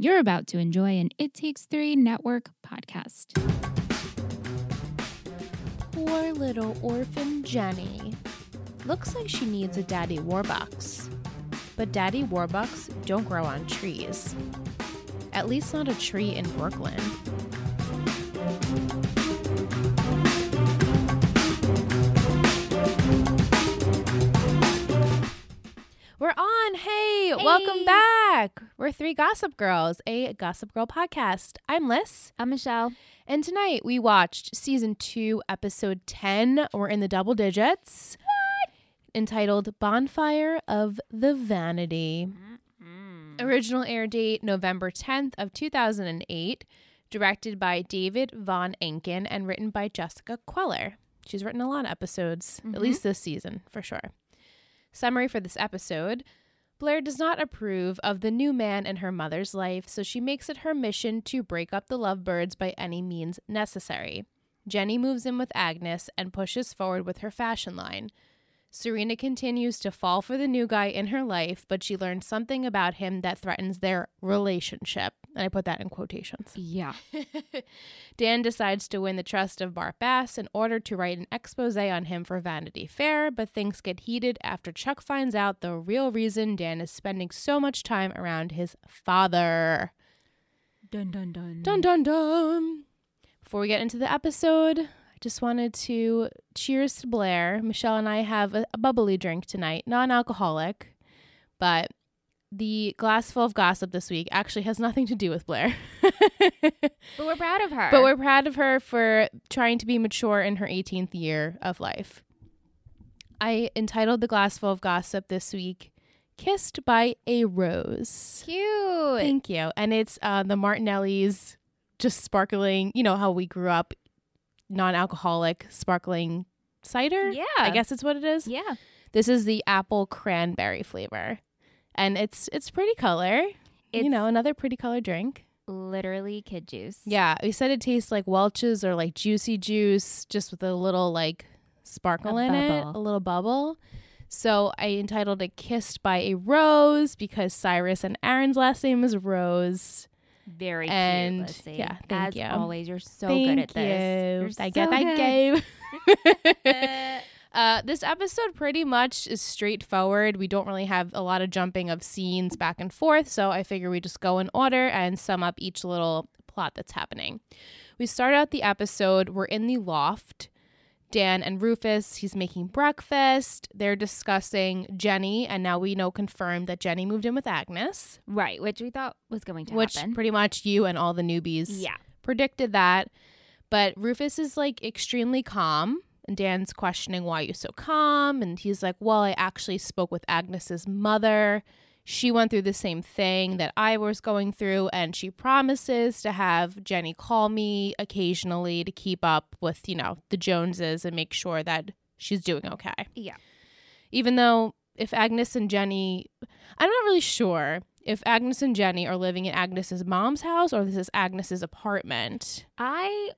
You're about to enjoy an It Takes Three Network podcast. Poor little orphan Jenny. Looks like she needs a daddy warbucks. But daddy warbucks don't grow on trees. At least not a tree in Brooklyn. We're on. Hey, welcome back. We're three Gossip Girls, a Gossip Girl podcast. I'm Liz. I'm Michelle. And tonight we watched season two, episode 10. We're in the double digits. Entitled Bonfire of the Vanity. Original air date November 10th of 2008. Directed by David Von Ancken and written by Jessica Queller. She's written a lot of episodes, at Mhm. least this season, for sure. Summary for this episode Blair does not approve of the new man in her mother's life, so she makes it her mission to break up the lovebirds by any means necessary. Jenny moves in with Agnes and pushes forward with her fashion line. Serena continues to fall for the new guy in her life, but she learns something about him that threatens their relationship. And I put that in quotations. Yeah. Dan decides to win the trust of Bart Bass in order to write an expose on him for Vanity Fair, but things get heated after Chuck finds out the real reason Dan is spending so much time around his father. Dun dun dun. Dun dun dun. Before we get into the episode, I just wanted to cheers to Blair. Michelle and I have a, a bubbly drink tonight, non alcoholic, but the glass full of gossip this week actually has nothing to do with Blair. But we're proud of her. But we're proud of her for trying to be mature in her 18th year of life. I entitled the glass full of gossip this week, Kissed by a Rose. cute. Thank you. And it's uh, the Martinelli's just sparkling, you know how we grew up, non alcoholic sparkling cider? Yeah. I guess it's what it is. Yeah. This is the apple cranberry flavor. And it's it's pretty color. you know, another pretty color drink. Literally kid juice. Yeah, we said it tastes like Welch's or like juicy juice, just with a little like sparkle A in it, a little bubble. So I entitled it "Kissed by a Rose" because Cyrus and Aaron's last name is Rose. Very And, cute. Lissy. yeah, thank As you. always, you're so Thank good at you. this. You're I so get that game. uh, this episode pretty much is straightforward. We don't really have a lot of jumping of scenes back and forth, so I figure we just go in order and sum up each little plot that's happening. We start out the episode. We're in the loft. Dan and Rufus, he's making breakfast. They're discussing Jenny, and now we know confirmed that Jenny moved in with Agnes, right, which we thought was going to which happen. pretty much you and all the newbies yeah. predicted that. But Rufus is like extremely calm. And Dan's questioning why you're so calm. And he's like, Well, I actually spoke with Agnes's mother. She went through the same thing that I was going through, and she promises to have Jenny call me occasionally to keep up with, you know, the Joneses and make sure that she's doing okay. Yeah. Even though if Agnes and Jenny, I'm not really sure if Agnes and Jenny are living in Agnes's mom's house or this is Agnes's apartment. I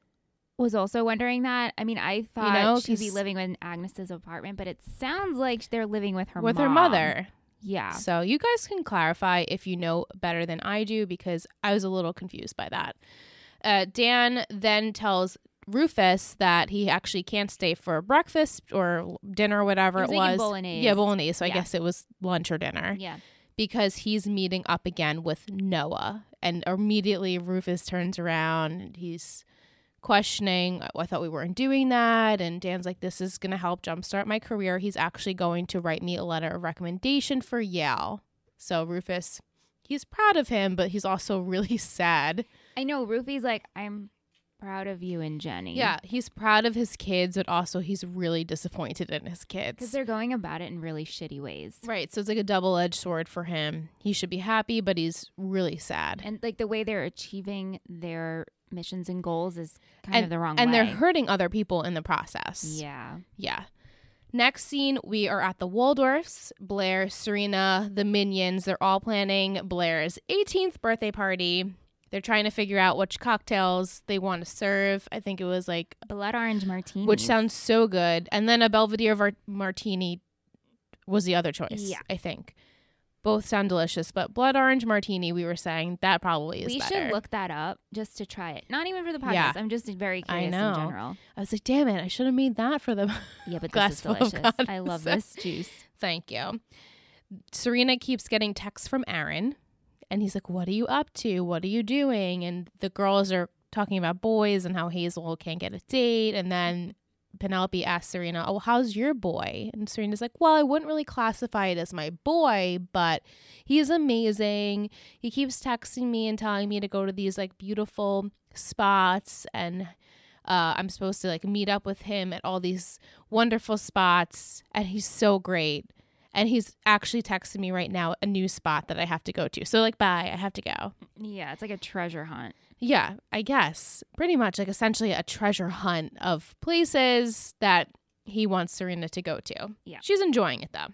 was also wondering that. I mean, I thought know, she'd be living in Agnes's apartment, but it sounds like they're living with her with her mother. Yeah. So you guys can clarify if you know better than I do because I was a little confused by that. Uh, Dan then tells Rufus that he actually can't stay for breakfast or dinner or whatever was it was. bolognese. Yeah, bolognese. So I guess it was lunch or dinner Yeah. because he's meeting up again with Noah. And immediately Rufus turns around and he's questioning, oh, I thought we weren't doing that. And Dan's like, this is going to help jumpstart my career. He's actually going to write me a letter of recommendation for Yale. So Rufus, he's proud of him, but he's also really sad. I know. Rufy's like, I'm proud of you and Jenny. Yeah, he's proud of his kids, but also he's really disappointed in his kids. Because they're going about it in really shitty ways. Right. So it's like a double edged sword for him. He should be happy, but he's really sad. And like the way they're achieving their missions and goals is kind of the wrong way. and way. they're hurting other people in the process. Yeah. Yeah. Next scene, we are at the Waldorfs. Blair, Serena, the minions, they're all planning Blair's 18th birthday party. They're trying to figure out which cocktails they want to serve. I think it was like, Blood orange martini. which sounds so good. And then a Belvedere var- martini was the other choice, Yeah. I think. Both sound delicious, but blood orange martini, we were saying that probably is we better. should look that up just to try it. Not even for the podcast. Yeah. I'm just very I curious know. in general. I was like, damn it, I should have made that for them. Yeah, but Glass this is delicious. I love this juice. Thank you. Serena keeps getting texts from Aaron, and he's like, What are you up to? What are you doing? And the girls are talking about boys and how Hazel can't get a date. And then Penelope asks Serena, Oh, how's your boy? And Serena's like, Well, I wouldn't really classify it as my boy, but he's amazing. He keeps texting me and telling me to go to these like beautiful spots and uh, I'm supposed to like meet up with him at all these wonderful spots, and he's so great. And he's actually texting me right now a new spot that I have to go to. So like, bye, I have to go. Yeah, it's like a treasure hunt. Yeah, I guess pretty much like essentially a treasure hunt of places that he wants Serena to go to. Yeah. she's enjoying it though.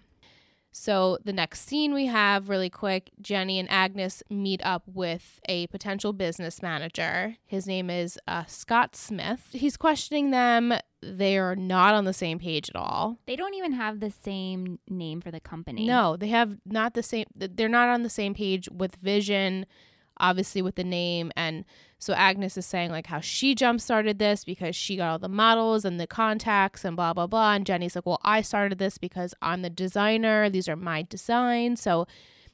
So the next scene we have really quick, Jenny and Agnes meet up with a potential business manager. His name is uh, Scott Smith. He's questioning them. They are not on the same page at all. They don't even have the same name for the company. No, they have not the same. They're not on the same page with vision, obviously with the name. And so Agnes is saying like how she jump started this because she got all the models and the contacts and blah blah blah. And Jenny's like, well, I started this because I'm the designer. These are my designs. So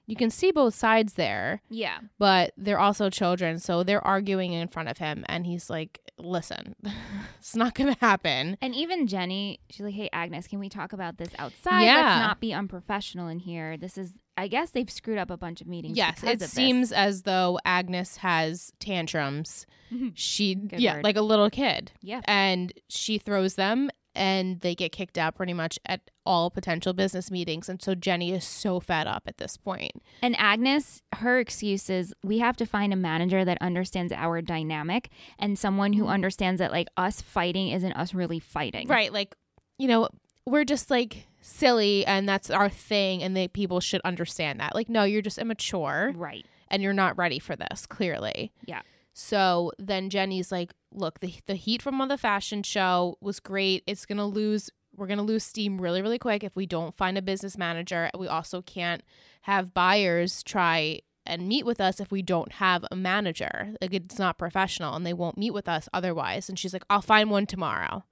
you can see both sides there, Yeah. but they're also children, so they're arguing in front of him, and he's like, "Listen, it's not gonna happen." And even Jenny, she's like, "Hey Agnes, can we talk about this outside? Yeah. Let's not be unprofessional in here. This is, I guess they've screwed up a bunch of meetings. Yes, it of this." seems as though Agnes has tantrums. She, Good yeah, word. like a little kid, Yeah. and she throws them, and they get kicked out pretty much at all potential business meetings. And so Jenny is so fed up at this point. And Agnes, her excuse is we have to find a manager that understands our dynamic and someone who understands that like us fighting isn't us really fighting. Right, like you know, we're just like silly, and that's our thing, and that people should understand that. Like, no, you're just immature. Right. and you're not ready for this clearly Yeah. So then jenny's like look the, the heat from the fashion show was great. It's gonna lose we're gonna lose steam really really quick if we don't find a business manager. We also can't have buyers try and meet with us if we don't have a manager. Like it's not professional and they won't meet with us otherwise. And she's like i'll find one tomorrow.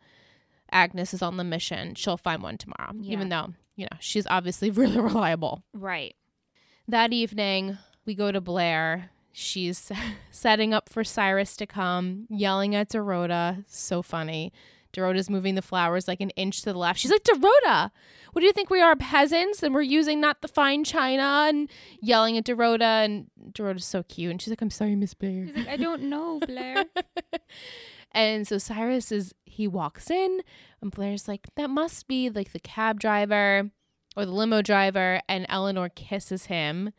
Agnes is on the mission. She'll find one tomorrow Yeah. even though you know she's obviously really reliable. Right. that evening, we go to Blair. She's setting up for Cyrus to come, yelling at Dorota. So funny. Dorota's moving the flowers like an inch to the left. She's like, Dorota, what do you think we are, peasants? And we're using not the fine china and yelling at Dorota. And Dorota's so cute. And she's like, I'm sorry, Miss Blair. She's like, I don't know, Blair. And so Cyrus is, he walks in, and Blair's like, that must be like the cab driver or the limo driver. And Eleanor kisses him.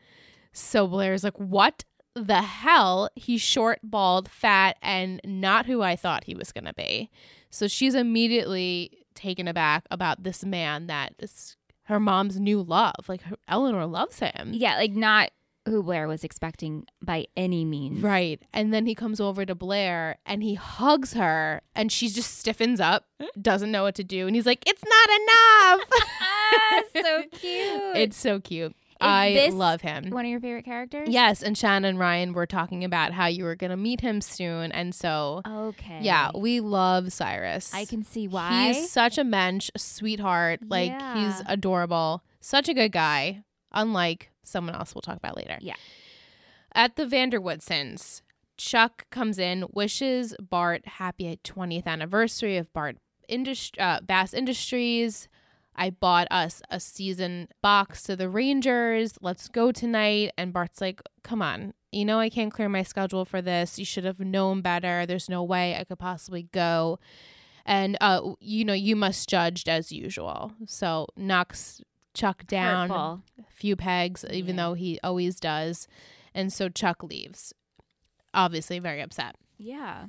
So Blair's like, what the hell? He's short, bald, fat, and not who I thought he was going to be. So she's immediately taken aback about this man that is her mom's new love. Like, her, Eleanor loves him. yeah, like not who Blair was expecting by any means. Right. And then he comes over to Blair and he hugs her and she just stiffens up, doesn't know what to do. And he's like, It's not enough. Ah, so cute. it's so cute. I love him. one of your favorite characters? Yes. And Shannon and Ryan were talking about how you were going to meet him soon. And so, Okay. yeah, we love Cyrus. I can see why. He's such a mensch, a sweetheart. Like, he's adorable. Such a good guy, unlike someone else we'll talk about later. Yeah. At the Vanderwoodsons, Chuck comes in, wishes Bart happy 20th anniversary of Bart Indust- uh, Bass Industries. I bought us a season box to the Rangers. Let's go tonight. And Bart's like, come on. You know, I can't clear my schedule for this. You should have known better. There's no way I could possibly go. And, uh, you know, you must judge as usual. So knocks Chuck down Hurtful. a few pegs, even Yeah. though he always does. And so Chuck leaves, obviously very upset. Yeah.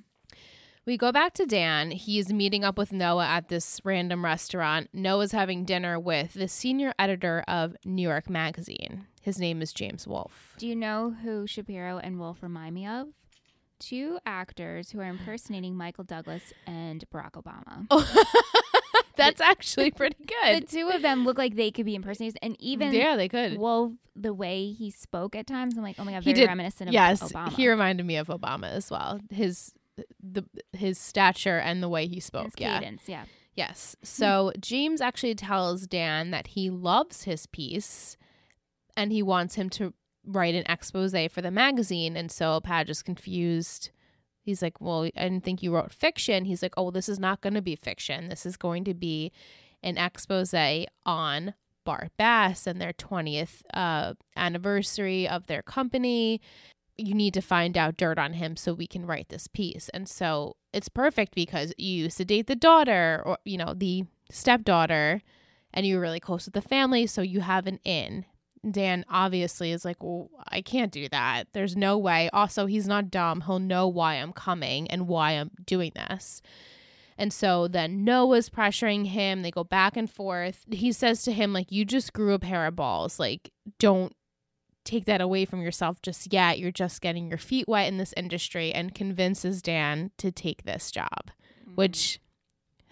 We go back to Dan. He's meeting up with Noah at this random restaurant. Noah's having dinner with the senior editor of New York Magazine. His name is James Wolfe. Do you know who Shapiro and Wolf remind me of? Two actors who are impersonating Michael Douglas and Barack Obama. That's actually pretty good. the two of them look like they could be impersonators, and even yeah, they could. Wolf, the way he spoke at times, I'm like, oh my god, He very did- reminiscent of yes, Obama. he reminded me of Obama as well. His the his stature and the way he spoke. His yeah. cadence, yeah. Yes. So James actually tells Dan that he loves his piece and he wants him to write an expose for the magazine. And so Padge is confused. He's like, Well, I didn't think you wrote fiction. He's like, Oh, well, this is not going to be fiction. This is going to be an expose on Bart Bass and their 20th uh, anniversary of their company. You need to find out dirt on him so we can write this piece. And so it's perfect because you used to date the daughter or, you know, the stepdaughter, and you were really close with the family. So you have an in. Dan obviously is like, well, I can't do that. There's no way. Also, he's not dumb. He'll know why I'm coming and why I'm doing this. And so then Noah's pressuring him. They go back and forth. He says to him, like, you just grew a pair of balls. Like, don't take that away from yourself just yet. You're just getting your feet wet in this industry and convinces Dan to take this job, mm. which,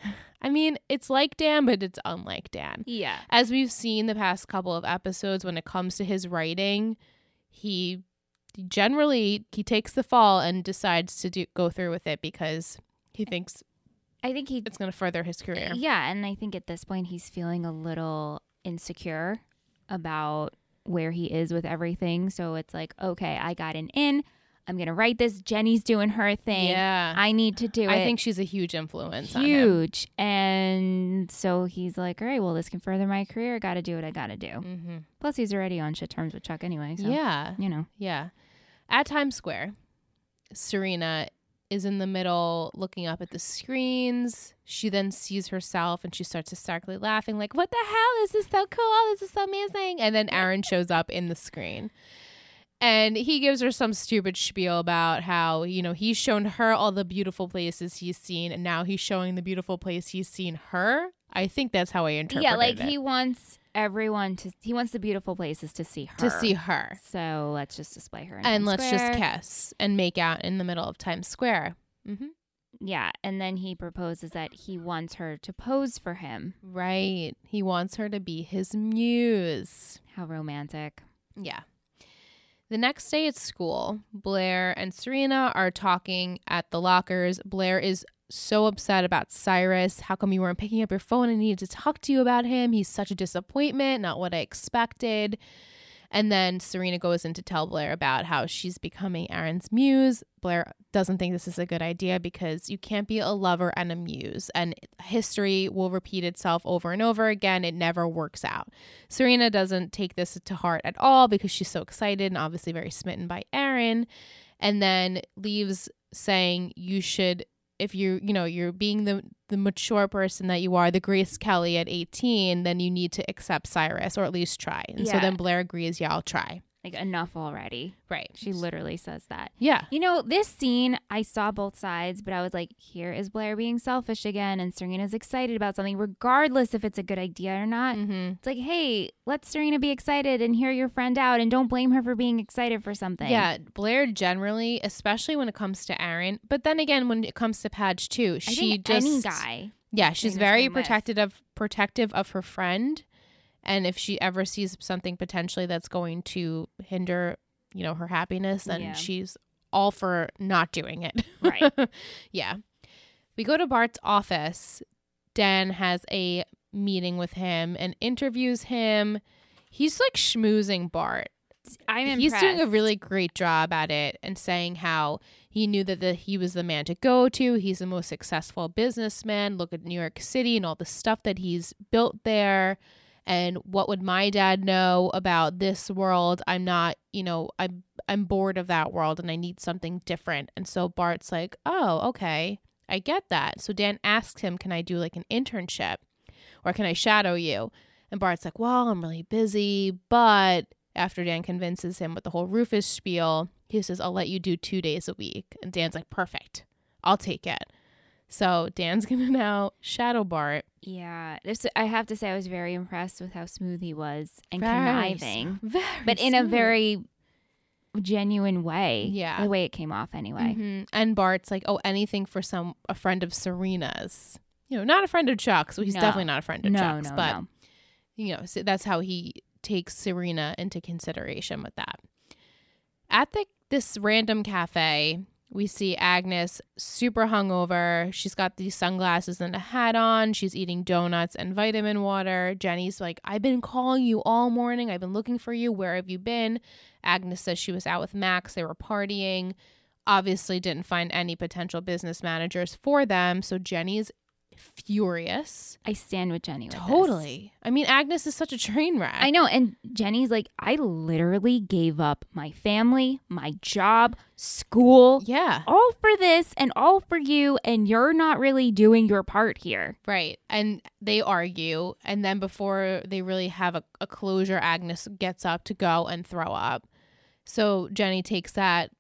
I mean, it's like Dan, but it's unlike Dan. yeah, As we've seen the past couple of episodes, when it comes to his writing, he generally he takes the fall and decides to do go through with it because he thinks I think he it's going to further his career. Yeah, and I think at this point he's feeling a little insecure about where he is with everything. So it's like, okay, I got an in. I'm gonna write this. Jenny's doing her thing. Yeah. I need to do it. I think she's a huge influence on him. huge. And so he's like, all right, well, this can further my career. I Got to do what I got to do. Mm-hmm. Plus, he's already on shit terms with Chuck anyway. So, Yeah. you know. Yeah. At Times Square, Serena is in the middle looking up at the screens. She then sees herself and she starts hysterically laughing, like, What the hell? This is so cool. This is so amazing. And then Aaron shows up in the screen. And he gives her some stupid spiel about how, you know, he's shown her all the beautiful places he's seen, and now he's showing the beautiful place he's seen her. I think that's how I interpret it. yeah, like it. he wants everyone to, he wants the beautiful places to see her. to see her. So let's just display her. In and Times let's Square. just kiss and make out in the middle of Times Square. Mm-hmm. Yeah, and then he proposes that he wants her to pose for him. Right. He wants her to be his muse. How romantic. Yeah. The next day at school, Blair and Serena are talking at the lockers. Blair is so upset about Cyrus. How come you weren't picking up your phone? I needed to talk to you about him. He's such a disappointment, not what I expected. And then Serena goes in to tell Blair about how she's becoming Aaron's muse. Blair doesn't think this is a good idea because you can't be a lover and a muse, and history will repeat itself over and over again. It never works out. Serena doesn't take this to heart at all because she's so excited and obviously very smitten by Aaron, and then leaves saying you should if you you know you're being the the mature person that you are the grace kelly at 18 then you need to accept cyrus or at least try. And so then blair agrees yeah i'll try Like enough already. right She literally says that. yeah You know, this scene, I saw both sides, but I was like, here is Blair being selfish again, and Serena's excited about something, regardless if it's a good idea or not. mm-hmm. It's like, hey, let Serena be excited and hear your friend out, and don't blame her for being excited for something. yeah blair generally especially when it comes to aaron but then again when it comes to padge too I she just any guy. yeah she's Serena's very been with. protective of protective of her friend and if she ever sees something potentially that's going to hinder you know her happiness then Yeah. she's all for not doing it Right. yeah we go to bart's office dan has a meeting with him and interviews him he's like schmoozing bart I'm impressed. he's doing a really great job at it and saying how he knew that the, he was the man to go to. He's the most successful businessman. Look at New York City and all the stuff that he's built there. And what would my dad know about this world? I'm not, you know, I'm I'm bored of that world and I need something different. And so Bart's like, "Oh, okay. I get that." So Dan asks him, "Can I do like an internship or can I shadow you?" And Bart's like, "Well, I'm really busy, but after Dan convinces him with the whole Rufus spiel, he says, I'll let you do two days a week. And Dan's like, perfect. I'll take it. So Dan's to now shadow Bart. Yeah, this I have to say I was very impressed with how smooth he was and Very conniving, Very but in a very genuine way. Yeah. the way it came off anyway. Mhm. And Bart's like, oh, anything for some a friend of Serena's. you know, not a friend of Chuck's. so he's No. definitely not a friend of no, Chuck's. no, but you know, so that's how he takes Serena into consideration with that. At the this random cafe, we see Agnes super hungover. She's got these sunglasses and a hat on. She's eating donuts and vitamin water. Jenny's like, I've been calling you all morning. I've been looking for you. Where have you been? Agnes says she was out with Max. They were partying. Obviously, didn't find any potential business managers for them. So Jenny's furious. I stand with Jenny. With this. Totally. I mean, Agnes is such a train wreck. I know. And Jenny's like, I literally gave up my family, my job, school, Yeah. all for this and all for you. And you're not really doing your part here. Right. And they argue. And then before they really have a, a closure, Agnes gets up to go and throw up. So Jenny takes that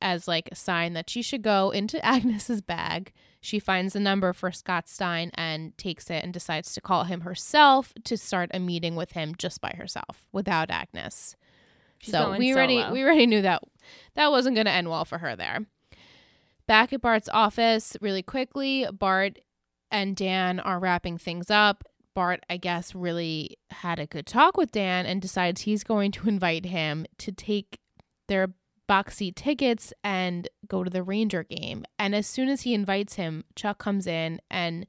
as like a sign that she should go into Agnes's bag. She finds the number for Scott Stein and takes it and decides to call him herself to start a meeting with him just by herself without Agnes. She's so we already solo. we already knew that that wasn't going to end well for her there. Back at Bart's office, really quickly, Bart and Dan are wrapping things up. Bart, I guess, really had a good talk with Dan and decides he's going to invite him to take their box seat tickets and go to the Ranger game. And as soon as he invites him, Chuck comes in and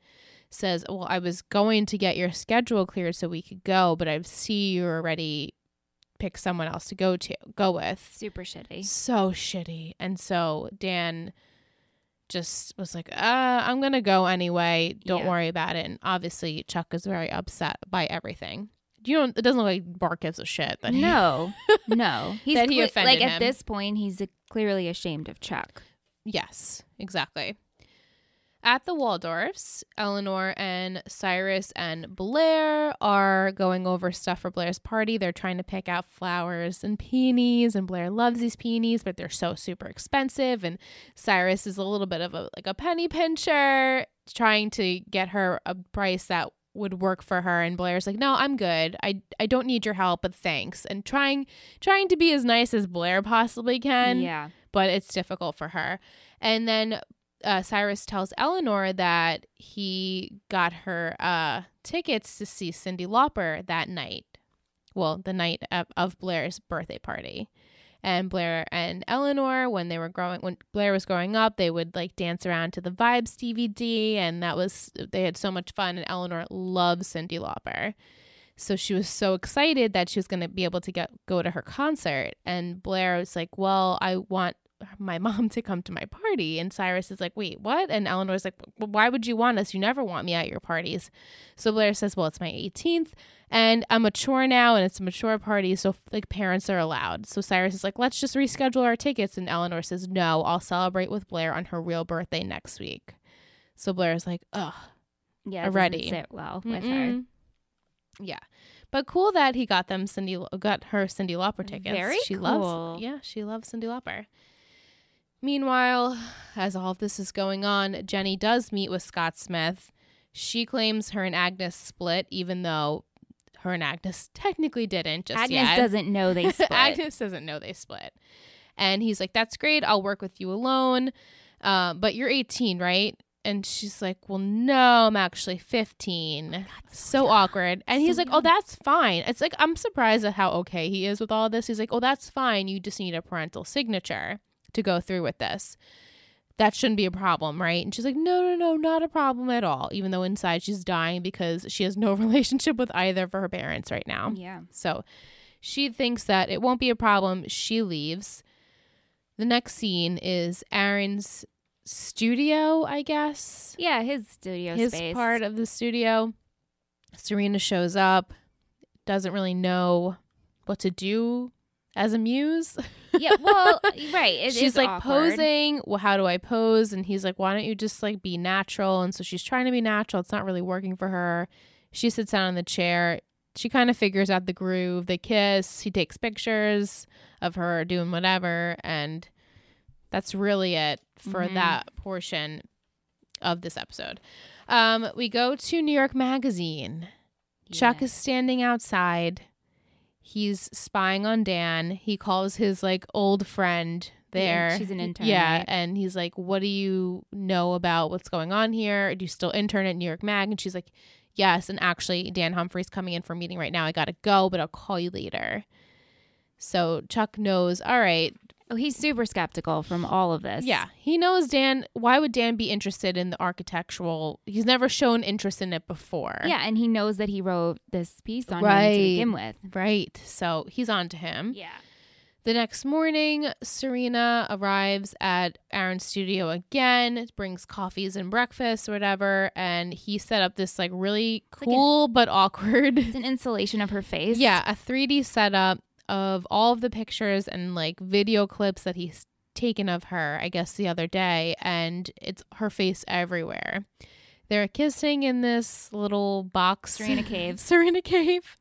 says, Well, I was going to get your schedule cleared so we could go, but I see you already picked someone else to go to go with. Super shitty. So shitty. And so Dan just was like, uh, I'm gonna go anyway. Don't Yeah. worry about it. And obviously Chuck is very upset by everything. You don't it doesn't look like Bart gives a shit that he- No, no. He's That he cle- offended like at this point, he's uh, clearly ashamed of Chuck. Yes, exactly. At the Waldorfs, Eleanor and Cyrus and Blair are going over stuff for Blair's party. They're trying to pick out flowers and peonies, and Blair loves these peonies, but they're so super expensive. And Cyrus is a little bit of a like a penny pincher, trying to get her a price that would work for her. And Blair's like, "No, I'm good. I I don't need your help, but thanks." And trying trying to be as nice as Blair possibly can yeah. but it's difficult for her. And then uh, Cyrus tells Eleanor that he got her uh, tickets to see Cyndi Lauper that night. Well, the night of, of Blair's birthday party. And Blair and Eleanor, when they were growing, when Blair was growing up, they would like dance around to the Vibes DVD, and that was they had so much fun. And Eleanor loves Cyndi Lauper, so she was so excited that she was going to be able to get go to her concert. And Blair was like, "Well, I want my mom to come to my party." And Cyrus is like, "Wait, what?" And Eleanor's like, well, "Why would you want us? You never want me at your parties." So Blair says, "Well, it's my 18th." And I'm mature now, and it's a mature party, so like parents are allowed. So Cyrus is like, let's just reschedule our tickets. And Eleanor says, no, I'll celebrate with Blair on her real birthday next week. So Blair's like, ugh, Yeah. Already. sit well with her. Mm-mm. Yeah, but cool that he got them Cindy got her Cyndi Lauper tickets. Very she cool. loves. Yeah, she loves Cyndi Lauper. Meanwhile, as all of this is going on, Jenny does meet with Scott Smith. She claims her and Agnes split, even though her and Agnes technically didn't just Agnes yet. doesn't know they split. Agnes doesn't know they split. And he's like, That's great. I'll work with you alone. Uh, but you're 18, right? And she's like, Well, no, I'm actually 15. so awkward. And So he's like, Oh, that's fine. It's like, I'm surprised at how okay he is with all this. He's like, Oh, that's fine. You just need a parental signature to go through with this. That shouldn't be a problem, right? And she's like, No, no, no, not a problem at all. Even though inside she's dying because she has no relationship with either of her parents right now. yeah. So she thinks that it won't be a problem. She leaves. The next scene is Aaron's studio, I guess. Yeah, his studio His space. part of the studio. Serena shows up, doesn't really know what to do as a muse. yeah, well, right. It she's like awkward. posing. Well, how do I pose? And he's like, why don't you just like be natural? And so she's trying to be natural. It's not really working for her. She sits down in the chair. She kind of figures out the groove. They kiss. He takes pictures of her doing whatever. And that's really it for Mhm. that portion of this episode. Um, we go to New York Magazine. Chuck is standing outside. He's spying on Dan. He calls his like old friend, there. she's an intern, Yeah, right? and he's like, "What do you know about what's going on here? Do you still intern at New York Mag?" And she's like, "Yes." And actually, Dan Humphrey's coming in for a meeting right now. I gotta go, but I'll call you later. So Chuck knows. All right, Oh, he's super skeptical from all of this. yeah, he knows Dan. Why would Dan be interested in the architectural? He's never shown interest in it before. Yeah, and he knows that he wrote this piece on him Right. to begin with. right. So he's on to him. Yeah. The next morning, Serena arrives at Aaron's studio again, brings coffees and breakfast or whatever, and he set up this like really like an- cool but awkward, It's an installation of her face. yeah, a 3D setup of all of the pictures and like video clips that he's taken of her, I guess the other day, and it's her face everywhere. They're kissing in this little box, Serena Cave. Serena Cave.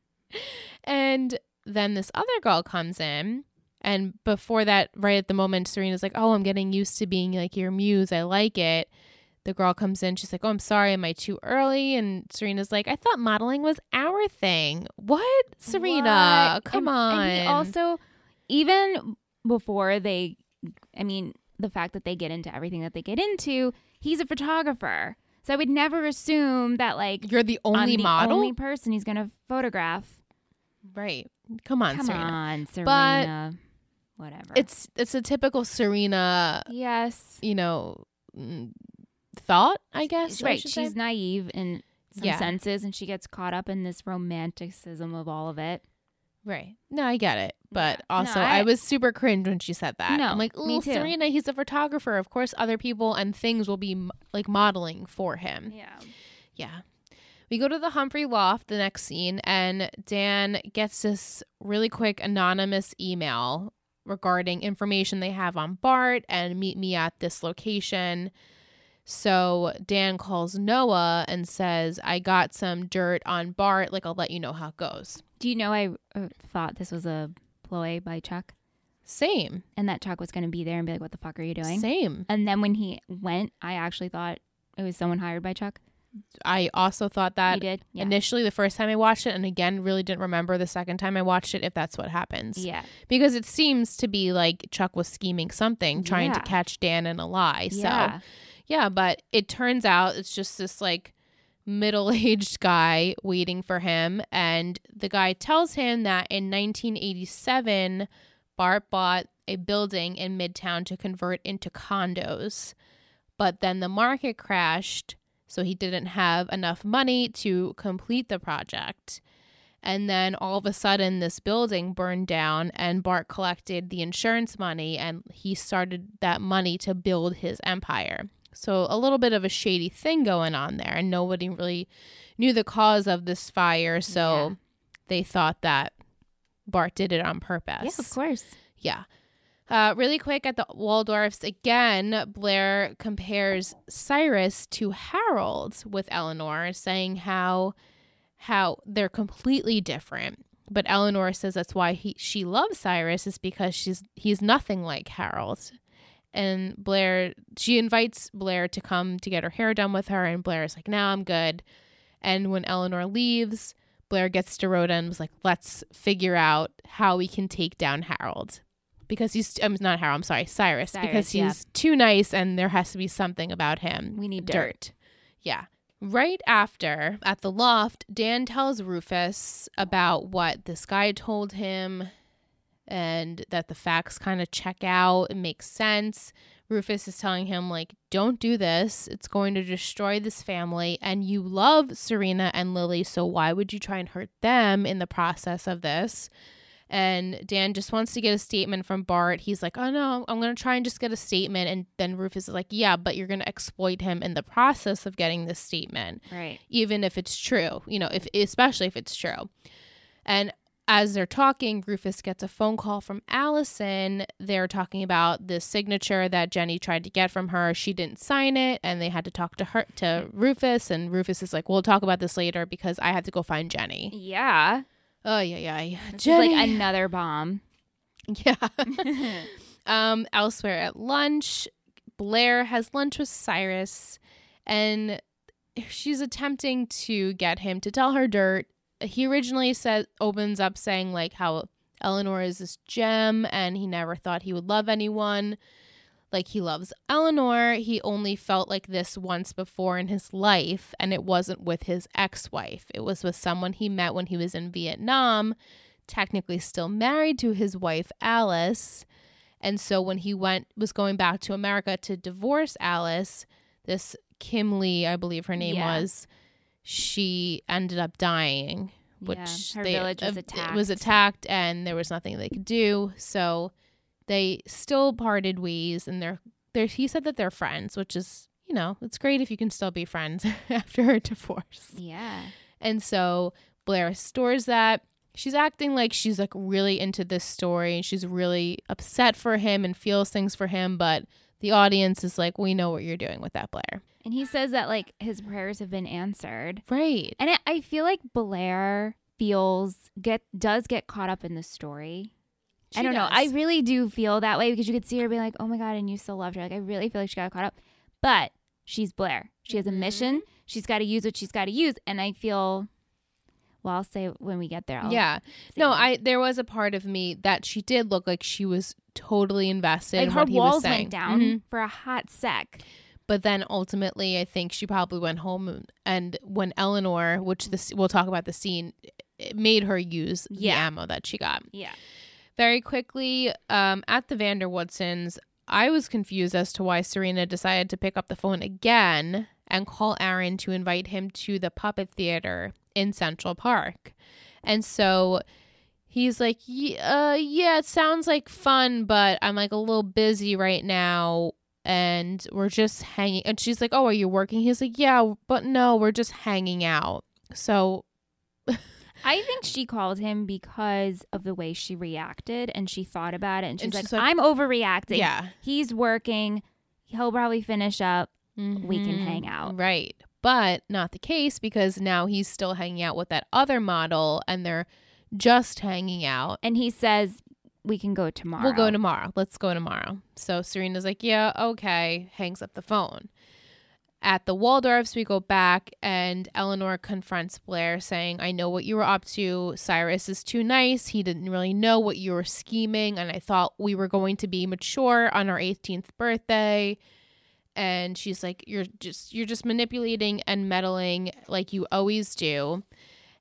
And then this other girl comes in. And before that, right at the moment, Serena's like, Oh, I'm getting used to being like your muse. I like it. The girl comes in. She's like, Oh, I'm sorry. Am I too early? And Serena's like, I thought modeling was our thing. What? Serena, What? come And- on. And he also, even before they, I mean, the fact that they get into everything that they get into, he's a photographer. So I would never assume that like You're the only the model? only person he's gonna photograph. right. Come on, Serena. Come Serena. on, Serena. Whatever. It's it's a typical Serena, yes, you know, thought, I guess. I right. say. She's naive in some Yeah. senses, and she gets caught up in this romanticism of all of it. Right. No, I get it. But Yeah. No, also, I, I- was super cringe when she said that. No, I'm like, me too. Serena, he's a photographer. Of course, other people and things will be like modeling for him. Yeah. Yeah. We go to the Humphrey loft, the next scene, and Dan gets this really quick anonymous email regarding information they have on Bart and meet me at this location. So Dan calls Noah and says, I got some dirt on Bart. Like, I'll let you know how it goes. Do you know I uh, thought this was a ploy by Chuck, Same. and that Chuck was going to be there and be like, "What the fuck are you doing?" Same. And then when he went, I actually thought it was someone hired by Chuck. I also thought you that did, yeah, initially the first time I watched it, and again, really didn't remember the second time I watched it if that's what happens. yeah, Because it seems to be like Chuck was scheming something, trying to catch Dan in a lie. yeah. So, yeah, but it turns out it's just this like middle aged guy waiting for him. And the guy tells him that in 1987, Bart bought a building in Midtown to convert into condos. But then the market crashed, so he didn't have enough money to complete the project. And then all of a sudden, this building burned down, and Bart collected the insurance money and he started that money to build his empire. So, a little bit of a shady thing going on there, and nobody really knew the cause of this fire. So, Yeah. they thought that Bart did it on purpose. yeah, of course. Yeah. Uh, really quick at the Waldorfs again, Blair compares Cyrus to Harold with Eleanor, saying how how they're completely different. But Eleanor says that's why he she loves Cyrus is because she's he's nothing like Harold. And Blair she invites Blair to come to get her hair done with her, and Blair is like, "No, I'm good." And when Eleanor leaves, Blair gets Dorota and was like, "Let's figure out how we can take down Harold." Because he's I'm not Harold, I'm sorry, Cyrus, because Cyrus, yeah. he's too nice and there has to be something about him. We need dirt. Yeah. Right after, at the loft, Dan tells Rufus about what this guy told him and that the facts kind of check out and make sense. Rufus is telling him, like, don't do this. It's going to destroy this family. And you love Serena and Lily, so why would you try and hurt them in the process of this? And Dan just wants to get a statement from Bart. He's like, oh no, I'm going to try and just get a statement. And then Rufus is like, yeah, but you're going to exploit him in the process of getting this statement Right. even if it's true, you know, if especially if it's true. And as they're talking, Rufus gets a phone call from Allison. They're talking about the signature that Jenny tried to get from her. She didn't sign it, and they had to talk to her to Rufus. And Rufus is like, "We'll talk about this later because I have to go find Jenny." Yeah. Oh yeah, yeah, This is like another bomb. yeah. um, elsewhere at lunch, Blair has lunch with Cyrus, and she's attempting to get him to tell her dirt. He originally said opens up saying like how Eleanor is this gem and he never thought he would love anyone like he loves Eleanor. He only felt like this once before in his life, and it wasn't with his ex wife. It was with someone he met when he was in Vietnam, technically still married to his wife, Alice. And so when he went, was going back to America to divorce Alice, this Kim Lee, I believe her name Yeah. was, she ended up dying. Which Yeah, her they- village was attacked. Was attacked, and there was nothing they could do. So they still parted ways, and they're they're. He said that they're friends, which is you know it's great if you can still be friends after a divorce. Yeah. And so Blair stores that. She's acting like she's like really into this story and she's really upset for him and feels things for him, but the audience is like, we know what you're doing with that Blair. And he says that like his prayers have been answered. Right. And I- I feel like Blair feels get does get caught up in the story. I don't know. I really do feel that way because you could see her be like, "Oh my god," and you still loved her. Like I really feel like she got caught up. But she's Blair. She has a Mhm. mission. She's got to use what she's got to use, and I feel. Well, I'll say when we get there. I'll yeah. No. I there was a part of me that she did look like she was totally invested like in her what he was walls saying. went down Mhm. for a hot sec. But then ultimately, I think she probably went home and when Eleanor, which this we'll talk about the scene, it made her use the ammo that she got. Yeah. Very quickly, um, at the Vanderwoodsons, I was confused as to why Serena decided to pick up the phone again and call Aaron to invite him to the puppet theater in Central Park. And so he's like, "Ye- uh, yeah, it sounds like fun, but I'm like a little busy right now. And we're just hanging. And she's like, Oh, are you working? He's like, Yeah, but no, we're just hanging out. So I think she called him because of the way she reacted and she thought about it and she's, And like, she's like- I'm overreacting. yeah, He's working. He'll probably finish up. We can Mhm. hang out. Right. But not the case because now he's still hanging out with that other model and they're just hanging out. And he says, We can go tomorrow. We'll go tomorrow. Let's go tomorrow. So Serena's like, yeah, okay. Hangs up the phone. At the Waldorfs, we go back and Eleanor confronts Blair saying, I know what you were up to. Cyrus is too nice. He didn't really know what you were scheming. And I thought we were going to be mature on our 18th birthday. And she's like, You're just you're just manipulating and meddling like you always do.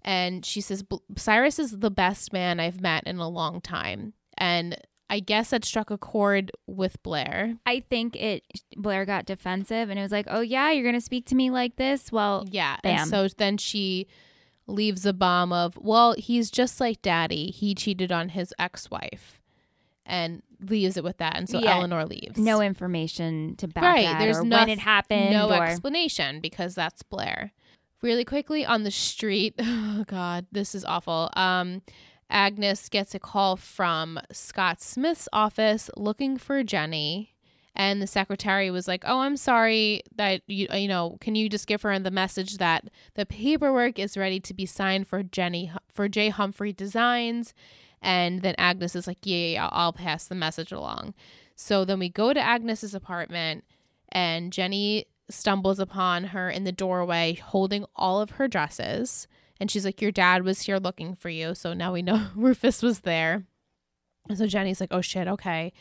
And she says, Cyrus is the best man I've met in a long time. And I guess that struck a chord with Blair. I think it Blair got defensive and it was like, Oh yeah, you're gonna speak to me like this? Well, Yeah. Bam. And so then she leaves a bomb of, well, he's just like daddy. He cheated on his ex wife and leaves it with that. And so Yeah. Eleanor leaves. no information to back Right, there's or noth- when it happened no or explanation because that's Blair. Really quickly on the street, oh god, this is awful. Um Agnes gets a call from Scott Smith's office looking for Jenny and the secretary was like, "Oh, I'm sorry that you you know, can you just give her the message that the paperwork is ready to be signed for Jenny for J Humphrey Designs?" And then Agnes is like, "Yeah, yeah, yeah I'll pass the message along." So then we go to Agnes's apartment and Jenny stumbles upon her in the doorway holding all of her dresses. And she's like, Your dad was here looking for you. So now we know Rufus was there. And so Jenny's like, Oh shit, okay.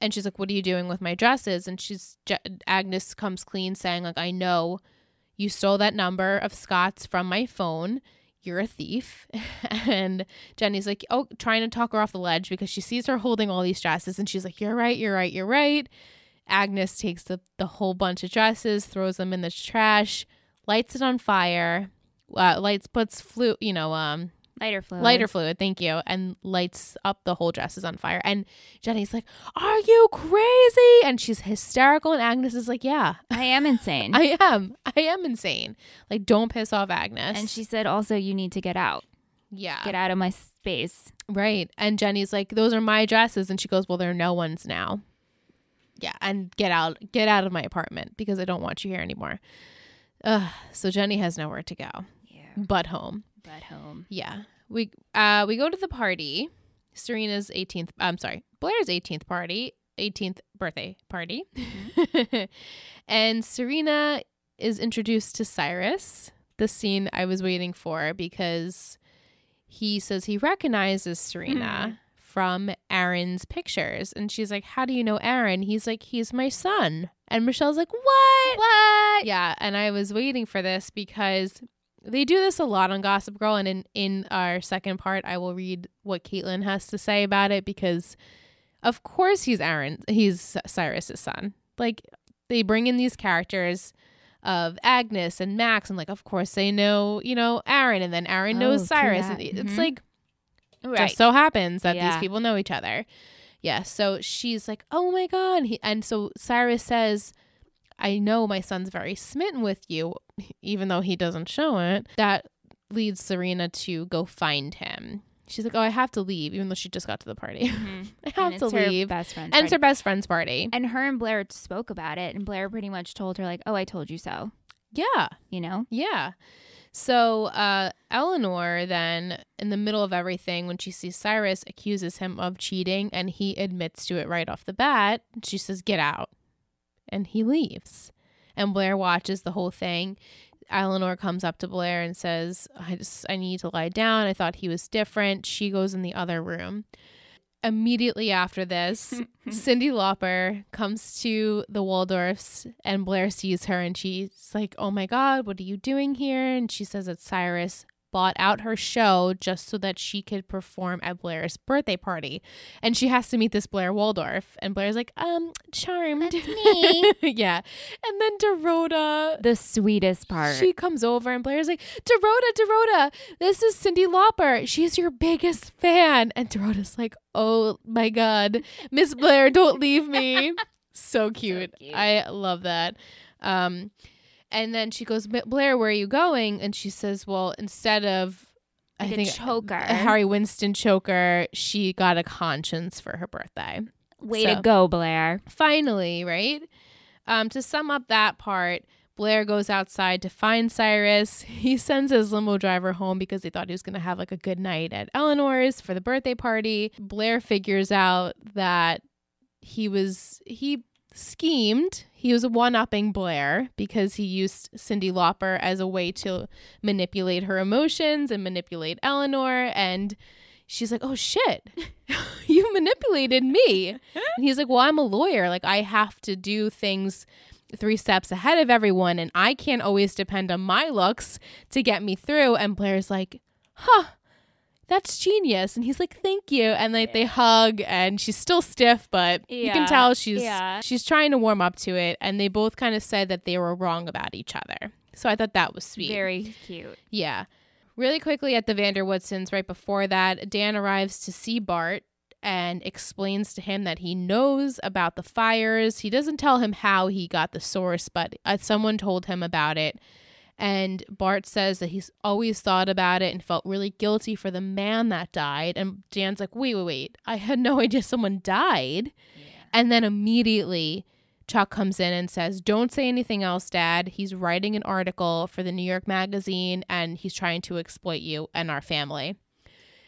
And she's like, What are you doing with my dresses? And she's, Agnes comes clean saying, like, I know you stole that number of Scott's from my phone. You're a thief. and Jenny's like, Oh, trying to talk her off the ledge because she sees her holding all these dresses. And she's like, You're right, you're right, you're right. Agnes takes the, the whole bunch of dresses, throws them in the trash, lights it on fire, uh, lights puts flu, you know, um, lighter fluid. lighter fluid, thank you, and lights up the whole dresses on fire. And Jenny's like, "Are you crazy?" And she's hysterical, and Agnes is like, "Yeah, I am insane. I am. I am insane. Like, don't piss off Agnes." and she said also you need to get out. "Yeah, Get out of my space. Right. And Jenny's like, those are my dresses. And she goes, well, they're no one's now. Yeah. And get out, get out of my apartment because I don't want you here anymore. Ugh. So Jenny has nowhere to go. But home. But home. Yeah. We, uh, we go to the party, Serena's 18th, I'm sorry, Blair's 18th party, 18th birthday party. and Serena is introduced to Cyrus, the scene I was waiting for because he says he recognizes Serena from Aaron's pictures. And she's like, How do you know Aaron? He's like, He's my son. And Michelle's like, What? What? Yeah. And I was waiting for this because they do this a lot on Gossip Girl. And in, in our second part, I will read what Caitlin has to say about it because, of course, he's Aaron. He's Cyrus's son. Like, they bring in these characters of Agnes and Max, and like, of course, they know, you know, Aaron, and then Aaron Oh, knows Cyrus. that. It's Mhm. like, Right. just so happens that Yeah. these people know each other. Yeah. So she's like, oh my God. He, and so Cyrus says, I know my son's very smitten with you, even though he doesn't show it. That leads Serena to go find him. She's like, oh, I have to leave, even though she just got to the party. Mhm. I have and to her leave. best friend. And it's her best friend's party. and her and Blair spoke about it, and Blair pretty much told her like, "Oh, I told you so." Yeah. You know. Yeah. So uh, Eleanor then, in the middle of everything, when she sees Cyrus, accuses him of cheating, and he admits to it right off the bat. She says, "Get out," and he leaves. And Blair watches the whole thing. Eleanor comes up to Blair and says, "I just I need to lie down. I thought he was different." She goes in the other room. Immediately after this, Cyndi Lauper comes to the Waldorfs and Blair sees her and she's like, Oh my God, what are you doing here? And she says It's Cyrus bought out her show just so that she could perform at Blair's birthday party. And she has to meet this Blair Waldorf. And Blair's like, Um, charmed. That's me. yeah. And then Dorota. The sweetest part. She comes over and Blair's like, Dorota, Dorota, this is Cyndi Lauper. She's your biggest fan. And Dorota's like, oh my God, Miss Blair, don't leave me. so cute. cute. I love that. Um, and then she goes, Blair, where are you going? And she says, well, instead of, Like I a think, choker. a Harry Winston choker, she got a conscience for her birthday Way so- to go, Blair. finally, right? Um, to sum up that part, Blair goes outside to find Cyrus. He sends his limo driver home because he thought he was going to have like a good night at Eleanor's for the birthday party. Blair figures out that he was he schemed. He was one upping Blair because he used Cyndi Lauper as a way to manipulate her emotions and manipulate Eleanor. And she's like, oh shit, you manipulated me. And he's like, well, I'm a lawyer. Like, I have to do things three steps ahead of everyone, and I can't always depend on my looks to get me through. And Blair's like, huh. That's genius. And he's like, thank you. And like they hug and she's still stiff, but you can tell she's yeah. she's trying to warm up to it. And they both kind of said that they were wrong about each other. So I thought that was sweet. Very cute. Yeah. Really quickly at the van der Woodsens, right before that, Dan arrives to see Bart and explains to him that he knows about the fires. He doesn't tell him how he got the source, but uh, someone told him about it. And Bart says that he's always thought about it and felt really guilty for the man that died. And Dan's like, wait, wait, wait. I had no idea someone died. And then immediately, Chuck comes in and says, Don't say anything else, Dad. He's writing an article for the New York Magazine and he's trying to exploit you and our family.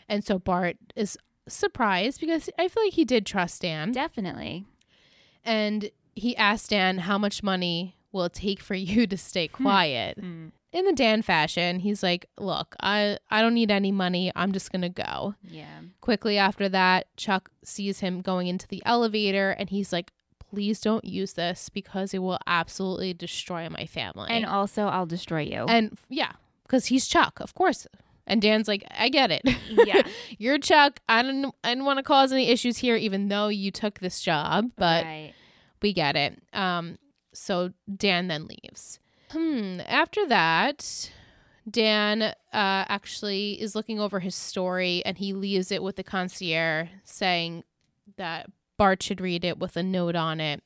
And so Bart is surprised because I feel like he did trust Dan. Definitely. And he asked Dan, How much money will it take for you to stay quiet? Mm. In the Dan fashion, he's like, Look, I, I don't need any money. I'm just going to go. Yeah. Quickly after that, Chuck sees him going into the elevator and he's like, please don't use this because it will absolutely destroy my family. And also, I'll destroy you. and yeah, because he's Chuck, of course. And Dan's like, I get it. Yeah. You're Chuck. I don't I didn't want to cause any issues here, even though you took this job, but right. we get it. Um, so Dan then leaves. Hmm. After that, Dan uh, actually is looking over his story and he leaves it with the concierge saying that Bart should read it with a note on it.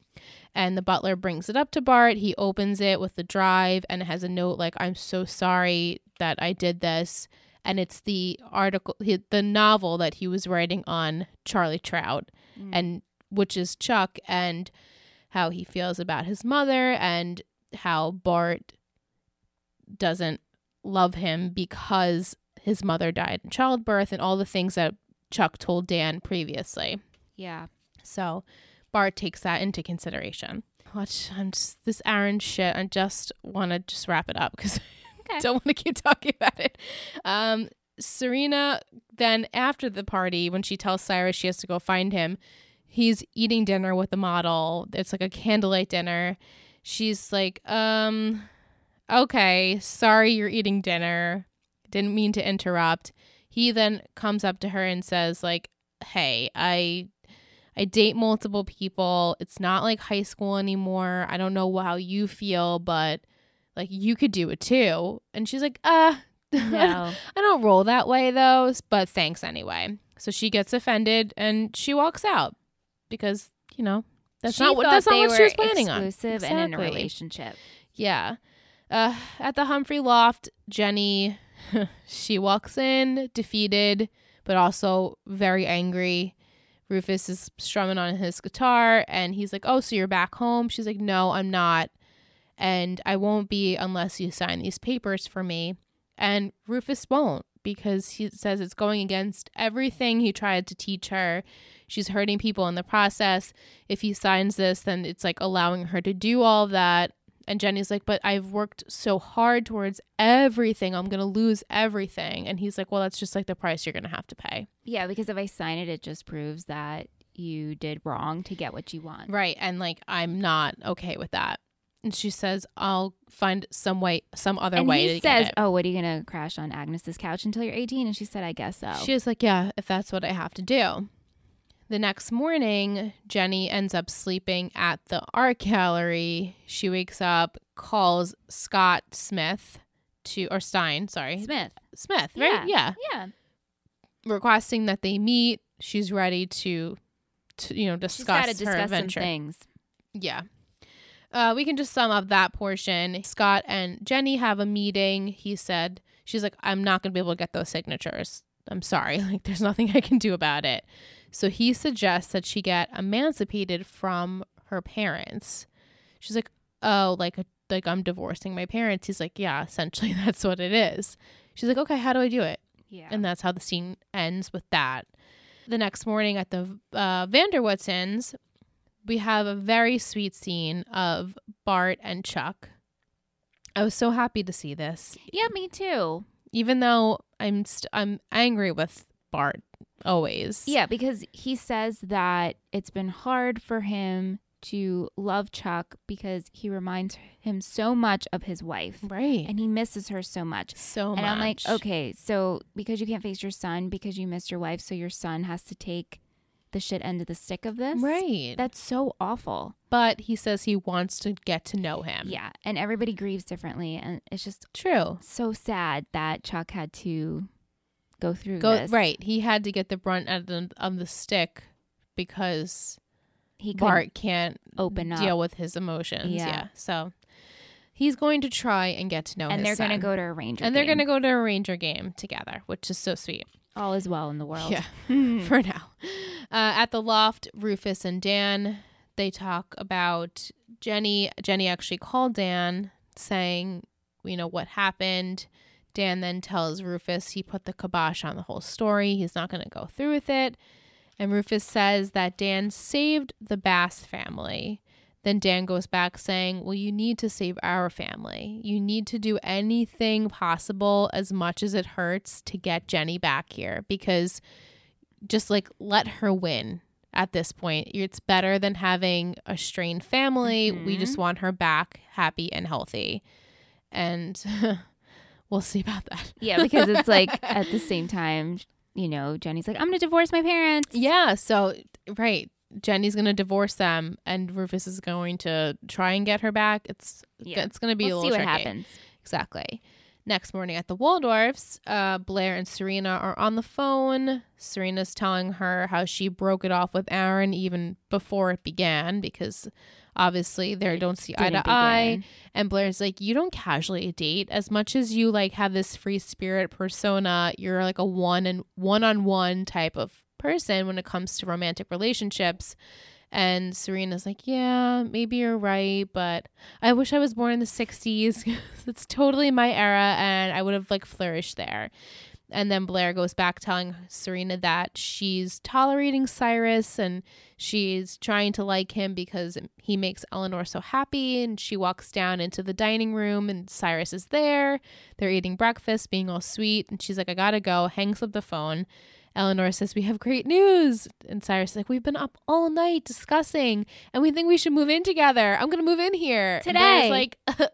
And the butler brings it up to Bart. He opens it with the drive and it has a note like, I'm so sorry that I did this. And it's the article, the novel that he was writing on Charlie Trout Mm. and which is Chuck and how he feels about his mother and how Bart doesn't love him because his mother died in childbirth and all the things that Chuck told Dan previously. Yeah. So Bart takes that into consideration. Which I'm just this Aaron shit. I just want to just wrap it up because I don't want to keep talking about it. Um, Serena then after the party, when she tells Cyrus she has to go find him, he's eating dinner with the model. It's like a candlelight dinner. She's like, um, okay, sorry you're eating dinner. Didn't mean to interrupt. He then comes up to her and says, like, hey, I I date multiple people. It's not like high school anymore. I don't know how you feel, but like you could do it too. And she's like, uh, No. I don't roll that way though, but thanks anyway. So she gets offended and she walks out because, you know, that's She not what that's not what she was planning on. exclusive and in a relationship. Yeah. Uh, at the Humphrey loft, Jenny, she walks in defeated, but also very angry. Rufus is strumming on his guitar and he's like, Oh, so you're back home? She's like, No, I'm not. And I won't be unless you sign these papers for me. And Rufus won't because he says it's going against everything he tried to teach her. She's hurting people in the process. If he signs this, then it's like allowing her to do all that. And Jenny's like, but I've worked so hard towards everything. I'm going to lose everything. And he's like, well, that's just like the price you're going to have to pay. Yeah, because if I sign it, it just proves that you did wrong to get what you want. Right. And like, I'm not okay with that. And she says, I'll find some way, some other And way he to says, get it. "Oh, what are you gonna crash on Agnes's couch until you're 18?" And she said, "I guess so." She was like, yeah, if that's what I have to do. The next morning, Jenny ends up sleeping at the art gallery. She wakes up, calls Scott Smith to, or Stein, sorry, Smith. Smith, right? Yeah. Yeah. Requesting that they meet. She's ready to, to you know, discuss her discuss some adventure. things. Yeah. Uh, we can just sum up that portion. Scott and Jenny have a meeting. He said, she's like, I'm not going to be able to get those signatures. I'm sorry. Like, there's nothing I can do about it. So he suggests that she get emancipated from her parents. She's like, oh, like, like I'm divorcing my parents. He's like, yeah, essentially that's what it is. She's like, okay, how do I do it? Yeah. And that's how the scene ends with that. The next morning at the uh, van der Woodsens, we have a very sweet scene of Bart and Chuck. I was so happy to see this, yeah, me too. even though I'm st- I'm angry with Bart always. Yeah, because he says that it's been hard for him to love Chuck because he reminds him so much of his wife right. and he misses her so much. so much. And I'm like, okay, so because you can't face your son because you missed your wife, so your son has to take the shit end of the stick of this. right. That's so awful. but he says he wants to get to know him. Yeah. And everybody grieves differently. And it's just true. so sad that Chuck had to go through Go this. right. He had to get the brunt of the, of the stick because He Bart can't open up. deal with his emotions. Yeah. Yeah. So he's going to try and get to know and they're gonna go to a ranger. and they're going to go to a ranger game together, which is so sweet. All is well in the world. Yeah, Hmm. for now. Uh, at the loft, Rufus and Dan they talk about Jenny. Jenny actually called Dan saying, you know, what happened. Dan then tells Rufus he put the kibosh on the whole story. He's not going to go through with it. And Rufus says that Dan saved the Bass family. Then Dan goes back saying, Well, you need to save our family. You need to do anything possible, as much as it hurts, to get Jenny back here because just like let her win at this point. It's better than having a strained family. We Mhm. just want her back happy and healthy. And we'll see about that. Yeah, because it's like at the same time, you know, Jenny's like, I'm going to divorce my parents. Yeah, so right. Jenny's gonna divorce them, and Rufus is going to try and get her back. It's Yeah. it's gonna be a We'll little see what tricky. happens. Exactly. Next morning at the Waldorfs, uh, Blair and Serena are on the phone. Serena's telling her how she broke it off with Aaron even before it began because obviously they don't see eye to Didn't eye. begin. And Blair's like, you don't casually date as much as you like have this free spirit persona. You're like a one and one on one type of person when it comes to romantic relationships. And Serena's like, yeah, maybe you're right, but I wish I was born in the 60s. it's totally my era and I would have like flourished there. And then Blair goes back telling Serena that she's tolerating Cyrus and she's trying to like him because he makes Eleanor so happy. And she walks down into the dining room and Cyrus is there. They're eating breakfast, being all sweet. And she's like, I gotta go, hangs up the phone. Eleanor says, We have great news. And Cyrus is like, We've been up all night discussing and we think we should move in together. I'm gonna move in here. And Today. like,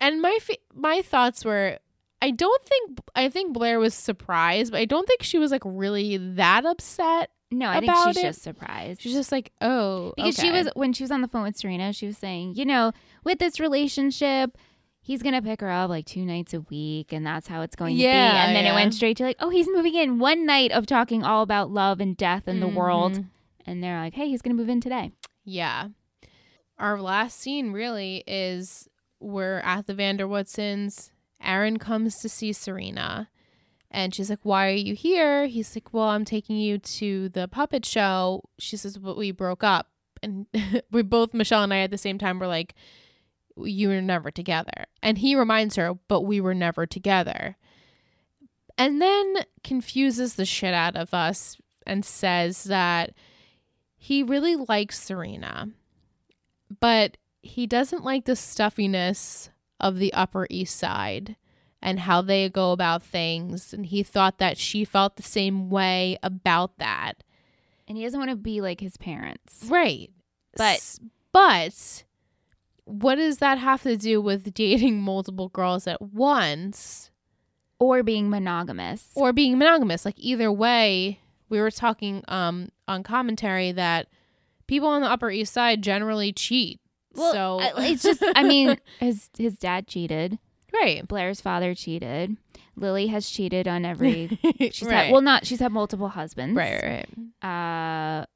and my, my thoughts were, I don't think I think Blair was surprised, but I don't think she was like really that upset. No, I think she's it. just surprised. She's just like, oh, because she was when she was on the phone with Serena, she was saying, you know, with this relationship, he's gonna pick her up like two nights a week, and that's how it's going to Yeah, be. And then yeah. it went straight to like, oh, he's moving in one night of talking all about love and death and the mm-hmm. world, and they're like, hey, he's gonna move in today. Yeah. Our last scene really is we're at the van der Woodsens. Aaron comes to see Serena. And she's like, Why are you here? He's like, Well, I'm taking you to the puppet show. She says, But we broke up. And we both, Michelle and I, at the same time, were like, You were never together. And he reminds her, But we were never together. And then confuses the shit out of us and says that he really likes Serena, but he doesn't like the stuffiness of the Upper East Side and how they go about things. And he thought that she felt the same way about that. And he doesn't want to be like his parents. Right. But- but what does that have to do with dating multiple girls at once Or being monogamous. or being monogamous? Like either way, we were talking um on commentary that people on the Upper East Side generally cheat. well, so it's just, I mean, his his dad cheated. right. Blair's father cheated. Lily has cheated on every. She's right. had well, not she's had multiple husbands. right, right. Uh,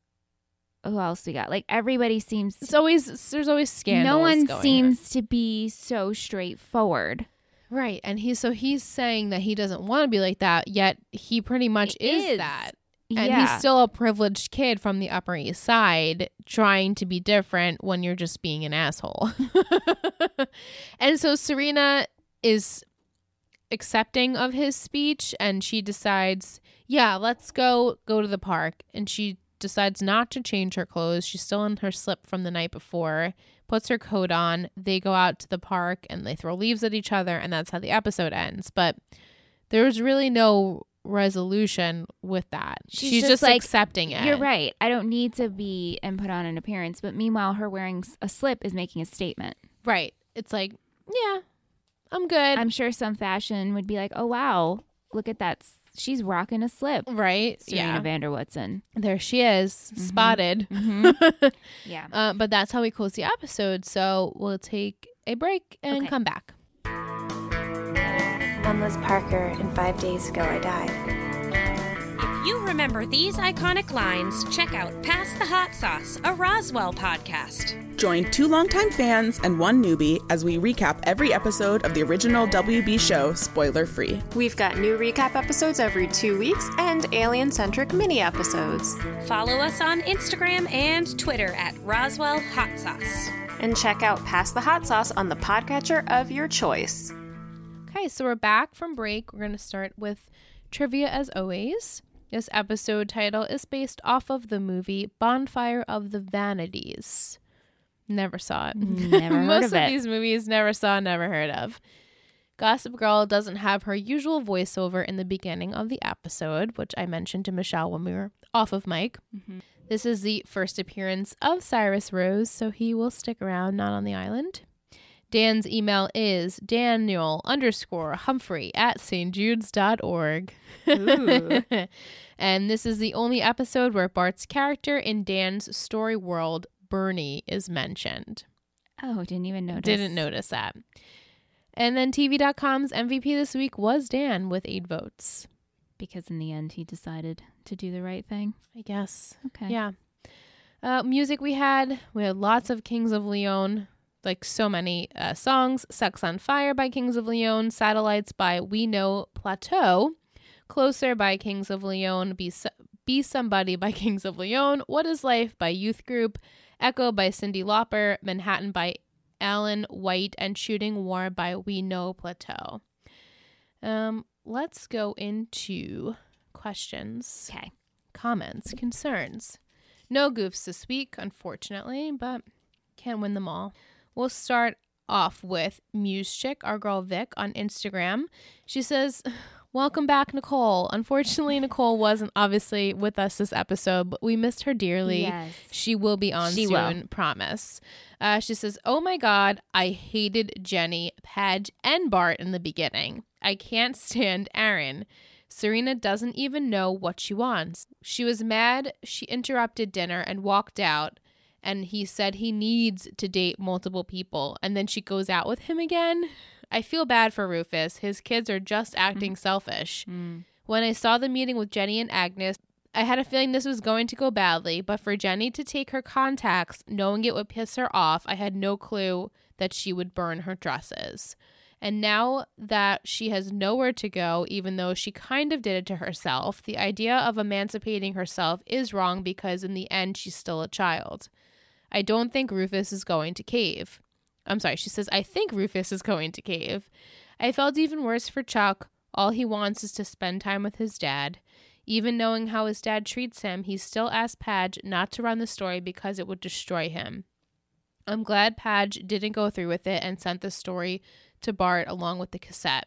who else we got? Like everybody seems. It's always there's always scandals. no one seems to be so straightforward. right, and he's so he's saying that he doesn't want to be like that, yet he pretty much is, is. that, and yeah, he's still a privileged kid from the Upper East Side trying to be different when you're just being an asshole. and so Serena is accepting of his speech and she decides, "Yeah, let's go go to the park." And she decides not to change her clothes. She's still in her slip from the night before. Puts her coat on. They go out to the park and they throw leaves at each other and that's how the episode ends. But there was really no resolution with that. She's She's, just just, like, accepting it. You're right. I don't need to be and put on an appearance, but meanwhile, her wearing a slip is making a statement. Right. It's like, yeah, I'm good. I'm sure some fashion would be like, "Oh wow, look at that! S- She's rocking a slip." right. Serena yeah. van der Woodsen. There she is, spotted. Mhm. Yeah. Uh, but that's how we close the episode. So we'll take a break and Okay. come back. I'm Liz Parker, and five days ago I died. If you remember these iconic lines, check out Pass the Hot Sauce, a Roswell podcast. Join two longtime fans and one newbie as we recap every episode of the original WB show, spoiler free. We've got new recap episodes every two weeks and alien centric mini episodes. Follow us on Instagram and Twitter at Roswell Hot Sauce. And check out Pass the Hot Sauce on the podcatcher of your choice. Okay, so we're back from break. We're going to start with trivia as always. This episode title is based off of the movie Bonfire of the Vanities. Never saw it. Never heard Most of of it. these movies never saw, never heard of. Gossip Girl doesn't have her usual voiceover in the beginning of the episode, which I mentioned to Michelle when we were off of mic. Mm-hmm. This is the first appearance of Cyrus Rose, so he will stick around, not on the island. Dan's email is Daniel underscore Humphrey at stjudes.org. And this is the only episode where Bart's character in Dan's story world, Bernie, is mentioned. Oh, didn't even notice. Didn't notice that. And then TV.com's MVP this week was Dan with eight votes. because in the end he decided to do the right thing. I guess. Okay. Yeah. Uh, music we had, we had lots of Kings of Leon, like so many uh, songs. Sex on Fire by Kings of Leon, Satellites by We Know Plateau, Closer by Kings of Leon, Be, So- Be Somebody by Kings of Leon, What is Life by Youth Group, Echo by Cyndi Lauper, Manhattan by Alan White, and Shooting War by We Know Plateau. Um, let's go into questions, Okay. comments, concerns. No goofs this week, unfortunately, but can't win them all. We'll start off with Muse Chick, our girl Vic, on Instagram. She says, Welcome back, Nicole. Unfortunately, Nicole wasn't obviously with us this episode, but we missed her dearly. Yes. She will be on She soon, will. promise. Uh, she says, Oh my God, I hated Jenny, Padge, and Bart in the beginning. I can't stand Aaron. Serena doesn't even know what she wants. She was mad. She interrupted dinner and walked out. And he said he needs to date multiple people. And then she goes out with him again. I feel bad for Rufus. His kids are just acting selfish. Mm. When I saw the meeting with Jenny and Agnes, I had a feeling this was going to go badly, but for Jenny to take her contacts, knowing it would piss her off, I had no clue that she would burn her dresses. And now that she has nowhere to go, even though she kind of did it to herself, the idea of emancipating herself is wrong because in the end, she's still a child. I don't think Rufus is going to cave. I'm sorry, she says, I think Rufus is going to cave. I felt even worse for Chuck. All he wants is to spend time with his dad. Even knowing how his dad treats him, he still asked Padge not to run the story because it would destroy him. I'm glad Padge didn't go through with it and sent the story to Bart along with the cassette.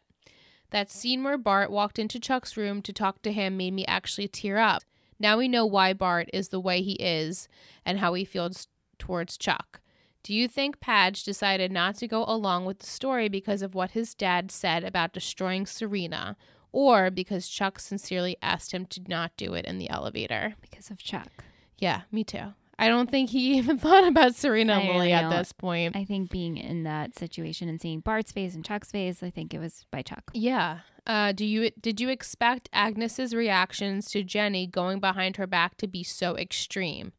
That scene where Bart walked into Chuck's room to talk to him made me actually tear up. Now we know why Bart is the way he is and how he feels towards Chuck. Do you think Padge decided not to go along with the story because of what his dad said about destroying Serena, or because Chuck sincerely asked him to not do it in the elevator? Because of Chuck. Yeah, me too. I don't think he even thought about Serena and Lily really at this point. I think being in that situation and seeing Bart's face and Chuck's face, I think it was by Chuck. Yeah. Uh, do you did you expect Agnes's reactions to Jenny going behind her back to be so extreme?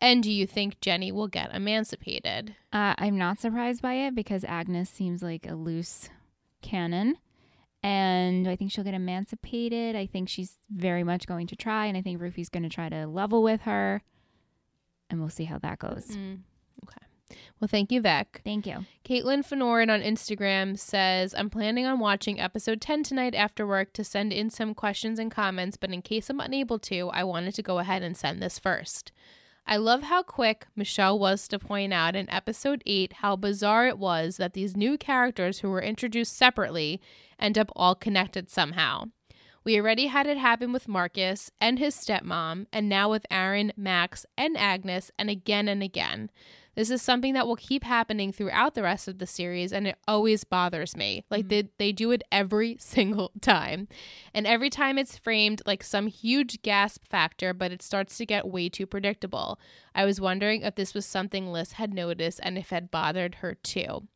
And do you think Jenny will get emancipated? Uh, I'm not surprised by it because Agnes seems like a loose cannon. And I think she'll get emancipated. I think she's very much going to try. And I think Rufy's going to try to level with her. And we'll see how that goes. Mm, okay. Well, thank you, Vec. Thank you. Caitlin Fenorin on Instagram says, I'm planning on watching episode 10 tonight after work to send in some questions and comments, but in case I'm unable to, I wanted to go ahead and send this first. I love how quick Michelle was to point out in episode 8 how bizarre it was that these new characters who were introduced separately end up all connected somehow. We already had it happen with Marcus and his stepmom, and now with Aaron, Max, and Agnes, and again and again. This is something that will keep happening throughout the rest of the series, and it always bothers me. Like mm-hmm. they, they do it every single time. And every time it's framed like some huge gasp factor, but it starts to get way too predictable. I was wondering if this was something Liz had noticed and if it had bothered her too.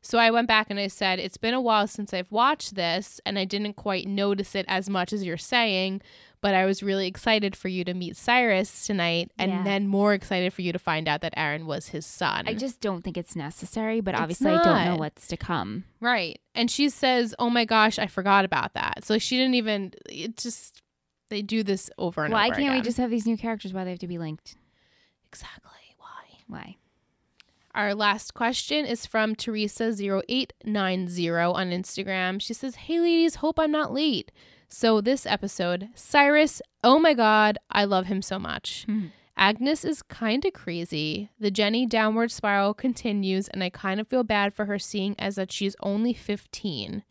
So I went back and I said, It's been a while since I've watched this, and I didn't quite notice it as much as you're saying, but I was really excited for you to meet Cyrus tonight, and Yeah. then more excited for you to find out that Aaron was his son. I just don't think it's necessary, but It's obviously I don't know what's to come. Right. And she says, Oh my gosh, I forgot about that. So she didn't even, it just, they do this over and Why over. Why can't we just have these new characters? Why they have to be linked? Exactly. Why? Why? Our last question is from Teresa0890 on Instagram. She says, Hey ladies, hope I'm not late. So this episode, Cyrus, oh my god, I love him so much. Hmm. Agnes is kind of crazy. The Jenny downward spiral continues, and I kind of feel bad for her seeing as that she's only 15.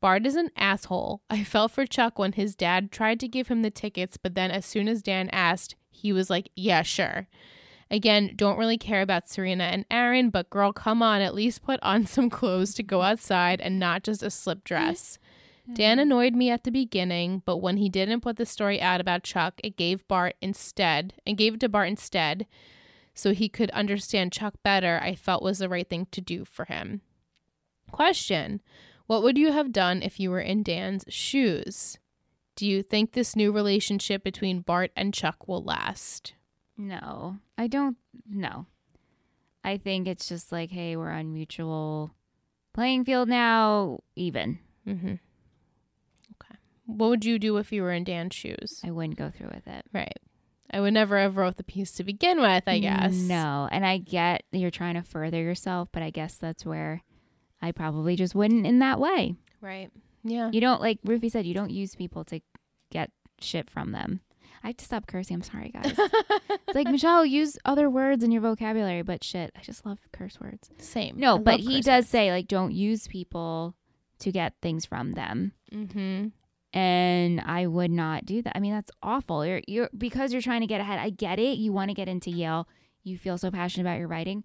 Bart is an asshole. I felt for Chuck when his dad tried to give him the tickets, but then as soon as Dan asked, he was like, Yeah, sure. Again, don't really care about Serena and Aaron, but girl, come on, at least put on some clothes to go outside and not just a slip dress. Dan annoyed me at the beginning, but when he didn't put the story out about Chuck, it gave Bart instead and gave it to Bart instead so he could understand Chuck better, I felt was the right thing to do for him. Question What would you have done if you were in Dan's shoes? Do you think this new relationship between Bart and Chuck will last? No, I don't. No, I think it's just like, hey, we're on mutual playing field now, even. Mm-hmm. What would you do if you were in Dan's shoes? I wouldn't go through with it. Right. I would never have wrote the piece to begin with, I guess. No, and I get you're trying to further yourself, but I guess that's where I probably just wouldn't in that way. Right. Yeah. You don't like Rufy said. You don't use people to get shit from them. I have to stop cursing. I'm sorry, guys. it's like Michelle, use other words in your vocabulary, but shit, I just love curse words. Same. No, but he does say like don't use people to get things from them. Mm-hmm. And I would not do that. I mean, that's awful. You're you're because you're trying to get ahead. I get it. You want to get into Yale. You feel so passionate about your writing.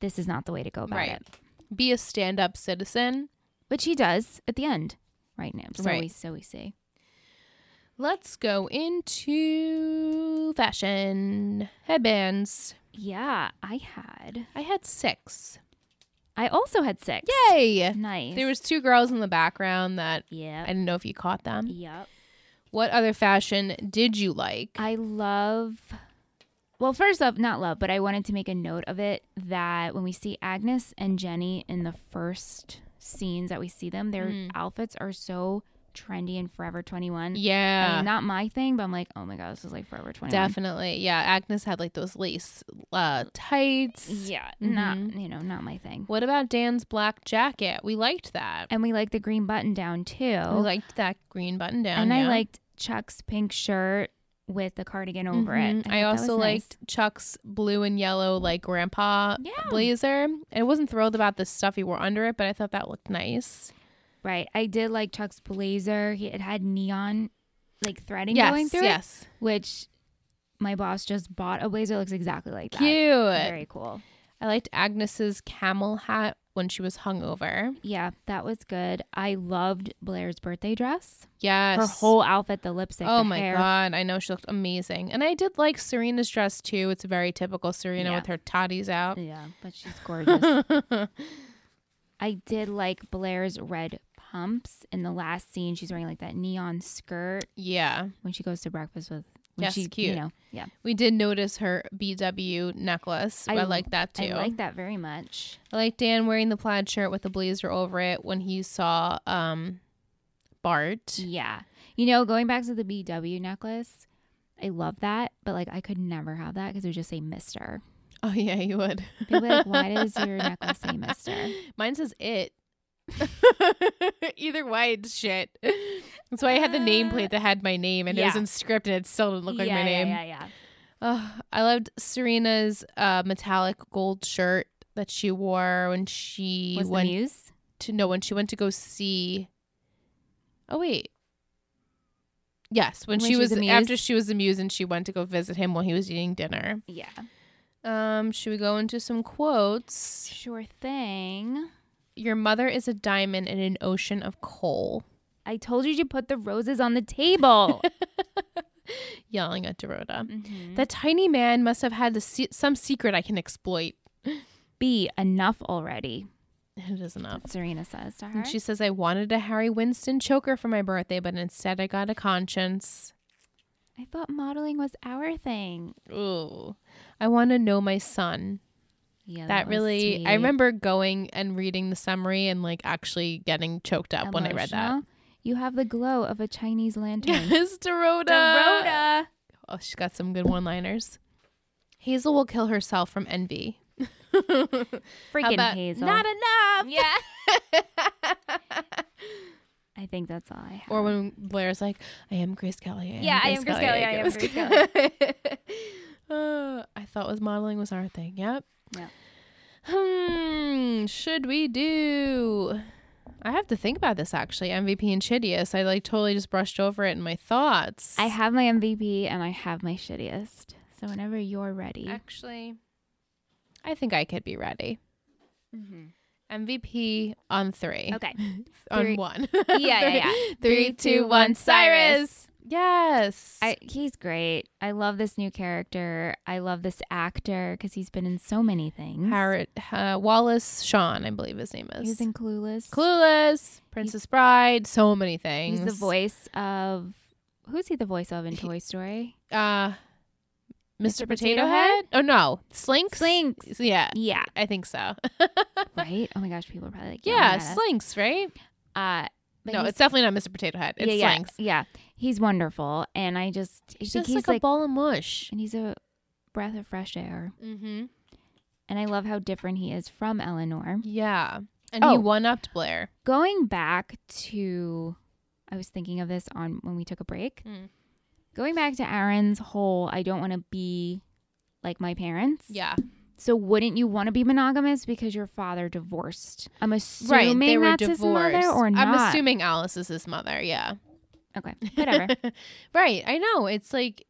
This is not the way to go about Right. it. Be a stand-up citizen. Which he does at the end, right now. So Right. we so we see. Let's go into fashion headbands. Yeah, I had. I had six. I also had six. Yay! Nice. There was two girls in the background that I didn't know if you caught them. Yep. What other fashion did you like? I love. Well, first off, not love, but I wanted to make a note of it that when we see Agnes and Jenny in the first scenes that we see them, their Mhm. outfits are so trendy and Forever 21. Yeah. I mean, not my thing, but I'm like, oh my god, this is like Forever 21. Definitely. Yeah, Agnes had like those lace uh, tights. Yeah, not Mhm. you know, not my thing. What about Dan's black jacket? We liked that. And we liked the green button down too. We liked that green button down. and I liked Chuck's pink shirt with the cardigan over it. Mhm. I, that also was nice. liked Chuck's blue and yellow like grandpa Yeah. blazer. I wasn't thrilled about the stuff he wore under it, but I thought that looked nice. Right. I did like Chuck's blazer. He, it had neon like threading yes, going through it, yes. which my boss just bought a blazer that looks exactly like that. Cute. Very cool. I liked Agnes's camel hat when she was hungover. Yeah, that was good. I loved Blair's birthday dress. Yes. Her whole outfit, the lipstick, Oh the my hair. god, I know she looked amazing. And I did like Serena's dress too. It's very typical Serena Yeah. with her toddies out. Yeah, but she's gorgeous. I did like Blair's red pumps in the last scene. She's wearing like that neon skirt yeah. when she goes to breakfast with. When Yes, she, You cute. know, yeah. We did notice her BW necklace. I, I- like that too. I like that very much. I like Dan wearing the plaid shirt with the blazer over it when he saw um Bart. Yeah, you know, going back to the BW necklace, I love that, but like I could never have that because it would just say Mister. Oh yeah, you would. People be like, why does your necklace say Mister? Mine says it. Either way, it's shit. That's why I had the nameplate that had my name and it was in script and it still didn't look like my name. Yeah, yeah, yeah. Ugh, I loved Serena's uh, metallic gold shirt that she wore when she Was went to no when she went to go see. Oh wait. Yes, when, When she she was was after she was the muse and she went to go visit him while he was eating dinner. Yeah. Um, should we go into some quotes? Sure thing. Your mother is a diamond in an ocean of coal. I told you to put the roses on the table. Yelling at Dorota. Mhm. That tiny man must have had the se- some secret I can exploit. B, enough already. It is enough. Serena says to her. And she says, I wanted a Harry Winston choker for my birthday, but instead I got a conscience. I thought modeling was our thing. Ooh. I want to know my son. Yeah, that was really, sweet. I remember going and reading the summary and like actually getting choked up when I read that. You have the glow of a Chinese lantern. Yes, Dorota. Dorota. Oh, she's got some good one liners. Hazel will kill herself from envy. Freaking Hazel. Not enough. Yeah. I think that's all I have. Or when Blair's like, I am Grace Kelly. I am Yeah, I am Grace Kelly, I am Grace Kelly. Uh, I thought was modeling was our thing. Yep. Yeah. Hmm. Should we do? I have to think about this actually. MVP and Shittiest. I like totally just brushed over it in my thoughts. I have my MVP and I have my shittiest. So whenever you're ready. actually. I think I could be ready. MVP on three. Okay. On Three- one. Yeah, yeah, yeah. Three, two, one. Cyrus. Yes. I, he's great. I love this new character. I love this actor because he's been in so many things. Harriet uh, Wallace Shawn, I believe his name is. He's in Clueless. Clueless, Princess Bride, so many things. He's the voice of. Who's he the voice of in Toy Story? Uh, Mr. Mr. Potato, Potato Head? Oh no, Slinks. Slinks. Yeah, Yeah. I think so. Right? Oh my gosh, people are probably like, yeah. Slinks, right? Uh, no, it's definitely not Mr. Potato Head. It's yeah, Slinks. yeah, yeah. He's wonderful, and I just he's just he's like, a ball of mush. and he's a breath of fresh air. Mm-hmm. And I love how different he is from Eleanor. Yeah. And he Oh. one upped Blair. Going back to, I was thinking of this on when we took a break. Mm. Going back to Aaron's whole, I don't want to be like my parents. Yeah. So wouldn't you want to be monogamous because your father divorced? I'm Right. assuming They were that's divorced. his mother or not. I'm assuming Alice is his mother. Yeah. Okay, whatever. right. I know. It's like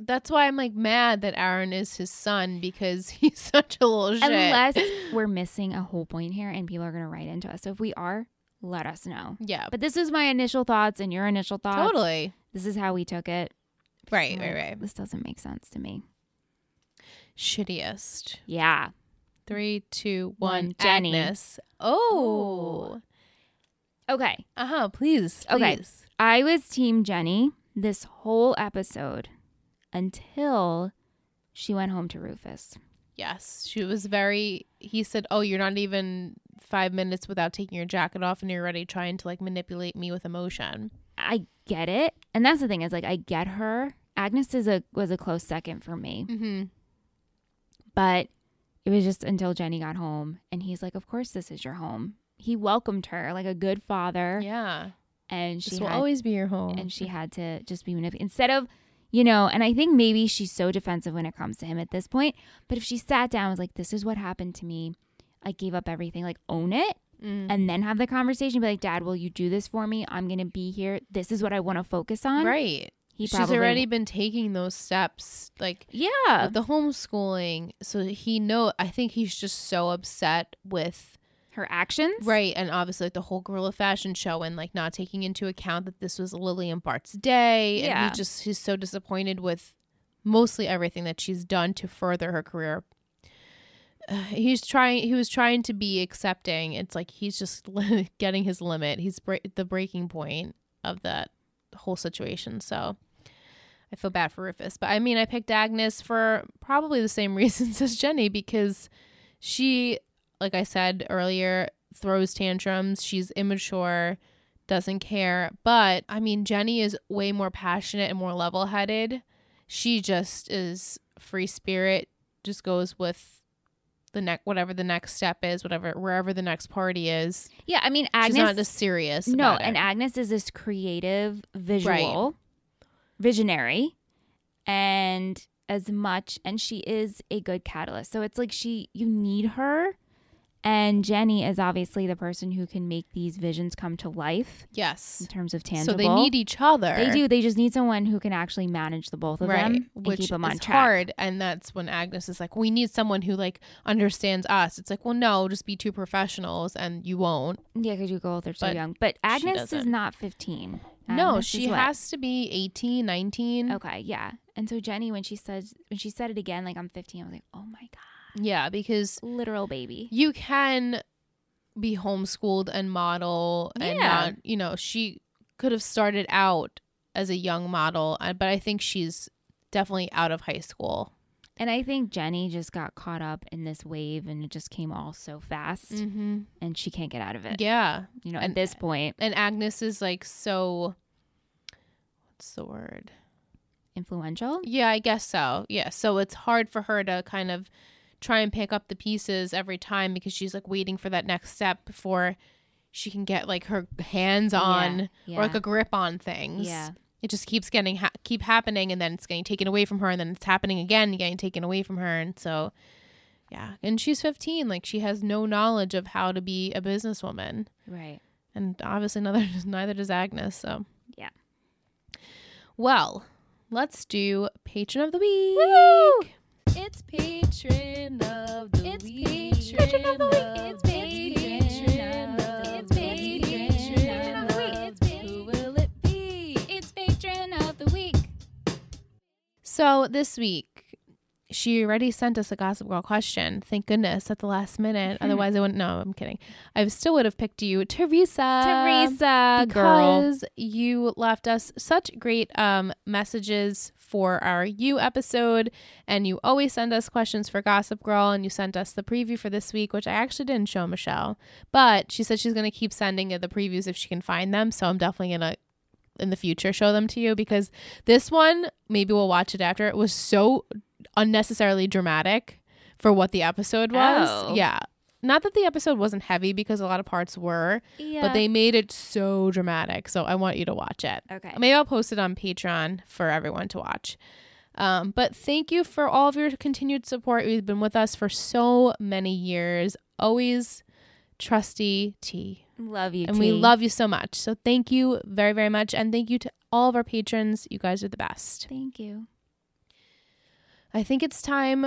that's why I'm like mad that Aaron is his son because he's such a little shit. Unless we're missing a whole point here and people are going to write into us. So if we are, let us know. yeah. But this is my initial thoughts and your initial thoughts. Totally. This is how we took it. Right, So right, right. This doesn't make sense to me. Shittiest. Yeah. Three, two, One, one. Jenny. Agnes. Oh. Okay. Uh huh. Please. Okay. I was Team Jenny this whole episode until she went home to Rufus. Yes. She was very. He said, "Oh, you're not even five minutes without taking your jacket off, and you're already trying to like manipulate me with emotion." I get it. And that's the thing is like I get her. Agnes is a was a close second for me. Mm-hmm. But it was just until Jenny got home and he's like, Of course this is your home. He welcomed her like a good father. Yeah. And she This will had, always be your home. and she had to just be manipulated instead of you know, and I think maybe she's so defensive when it comes to him at this point. But if she sat down and was like, This is what happened to me, I gave up everything, like own it Mm. and then have the conversation, be like, Dad, will you do this for me? I'm gonna be here. This is what I want to focus on. right. He She's already been taking those steps, like Yeah. the homeschooling. So he know. I think he's just so upset with Her actions. right, and obviously like the whole Guerrilla Fashion Show, and like not taking into account that this was Lily and Bart's day, and he just he's so disappointed with mostly everything that she's done to further her career. Uh, he's trying. He was trying to be accepting. It's like he's just getting his limit. He's bre- the breaking point of that whole situation. So I feel bad for Rufus. But I mean, I picked Agnes for probably the same reasons as Jenny because she, like I said earlier, throws tantrums. She's immature, doesn't care. But I mean, Jenny is way more passionate and more level headed. She just is free spirit, just goes with the next whatever the next step is, whatever wherever the next party is. Yeah. I mean, Agnes. She's not as serious. No, and. Agnes is this creative, visual, visionary, and as much, and she is a good catalyst. So it's like she, you need her, and Jenny is obviously the person who can make these visions come to life yes. in terms of tangible. So they need each other. They do. They just need someone who can actually manage the both of right, them and which keep them on is track. hard. And that's when Agnes is like, "We need someone who like understands us." It's like, well, no, just be two professionals, and you won't. Yeah, because you go, they're so But young. But Agnes is not 15. no, she has to be 18, 19. Okay, yeah. And so Jenny, when she says, when she said it again, like I'm 15, I was like, oh my God. Yeah, because Literal baby. you can be homeschooled and model and Yeah. not, you know, she could have started out as a young model, uh, but I think she's definitely out of high school. And I think Jenny just got caught up in this wave and it just came all so fast Mm-hmm. and she can't get out of it. Yeah. You know, And- at this point, And Agnes is like so what's the word? influential. Yeah, I guess so. Yeah. So it's hard for her to kind of try and pick up the pieces every time because she's like waiting for that next step before she can get like her hands on Yeah, or like a grip on things. Yeah. It just keeps getting ha- keep happening and then it's getting taken away from her and then it's happening again and getting taken away from her and so yeah, and she's 15 like she has no knowledge of how to be a businesswoman Right. and obviously neither neither does Agnes. So Yeah. Well, let's do patron of the week. It's patron of the It's week. It's patron of the week. It's patron of It's patron of the week. It's patron. Who will it be? It's patron of the week. So this week, she already sent us a Gossip Girl question. Thank goodness at the last minute. Otherwise, I wouldn't. No, I'm kidding. I still would have picked you, Teresa. Teresa, girl. because you left us such great um, messages for our You episode, and you always send us questions for Gossip Girl, and you sent us the preview for this week, which I actually didn't show Michelle, but she said she's going to keep sending the previews if she can find them. So I'm definitely going to in the future show them to you because this one maybe we'll watch it after it was so unnecessarily dramatic for what the episode was Oh. yeah not that the episode wasn't heavy because a lot of parts were, Yeah. but they made it so dramatic. So I want you to watch it. okay. Maybe I'll post it on Patreon for everyone to watch. Um, but thank you for all of your continued support. You've been with us for so many years. Always trusty T. Love you, And we love you so much. So thank you very, very much. And thank you to all of our patrons. You guys are the best. Thank you. I think it's time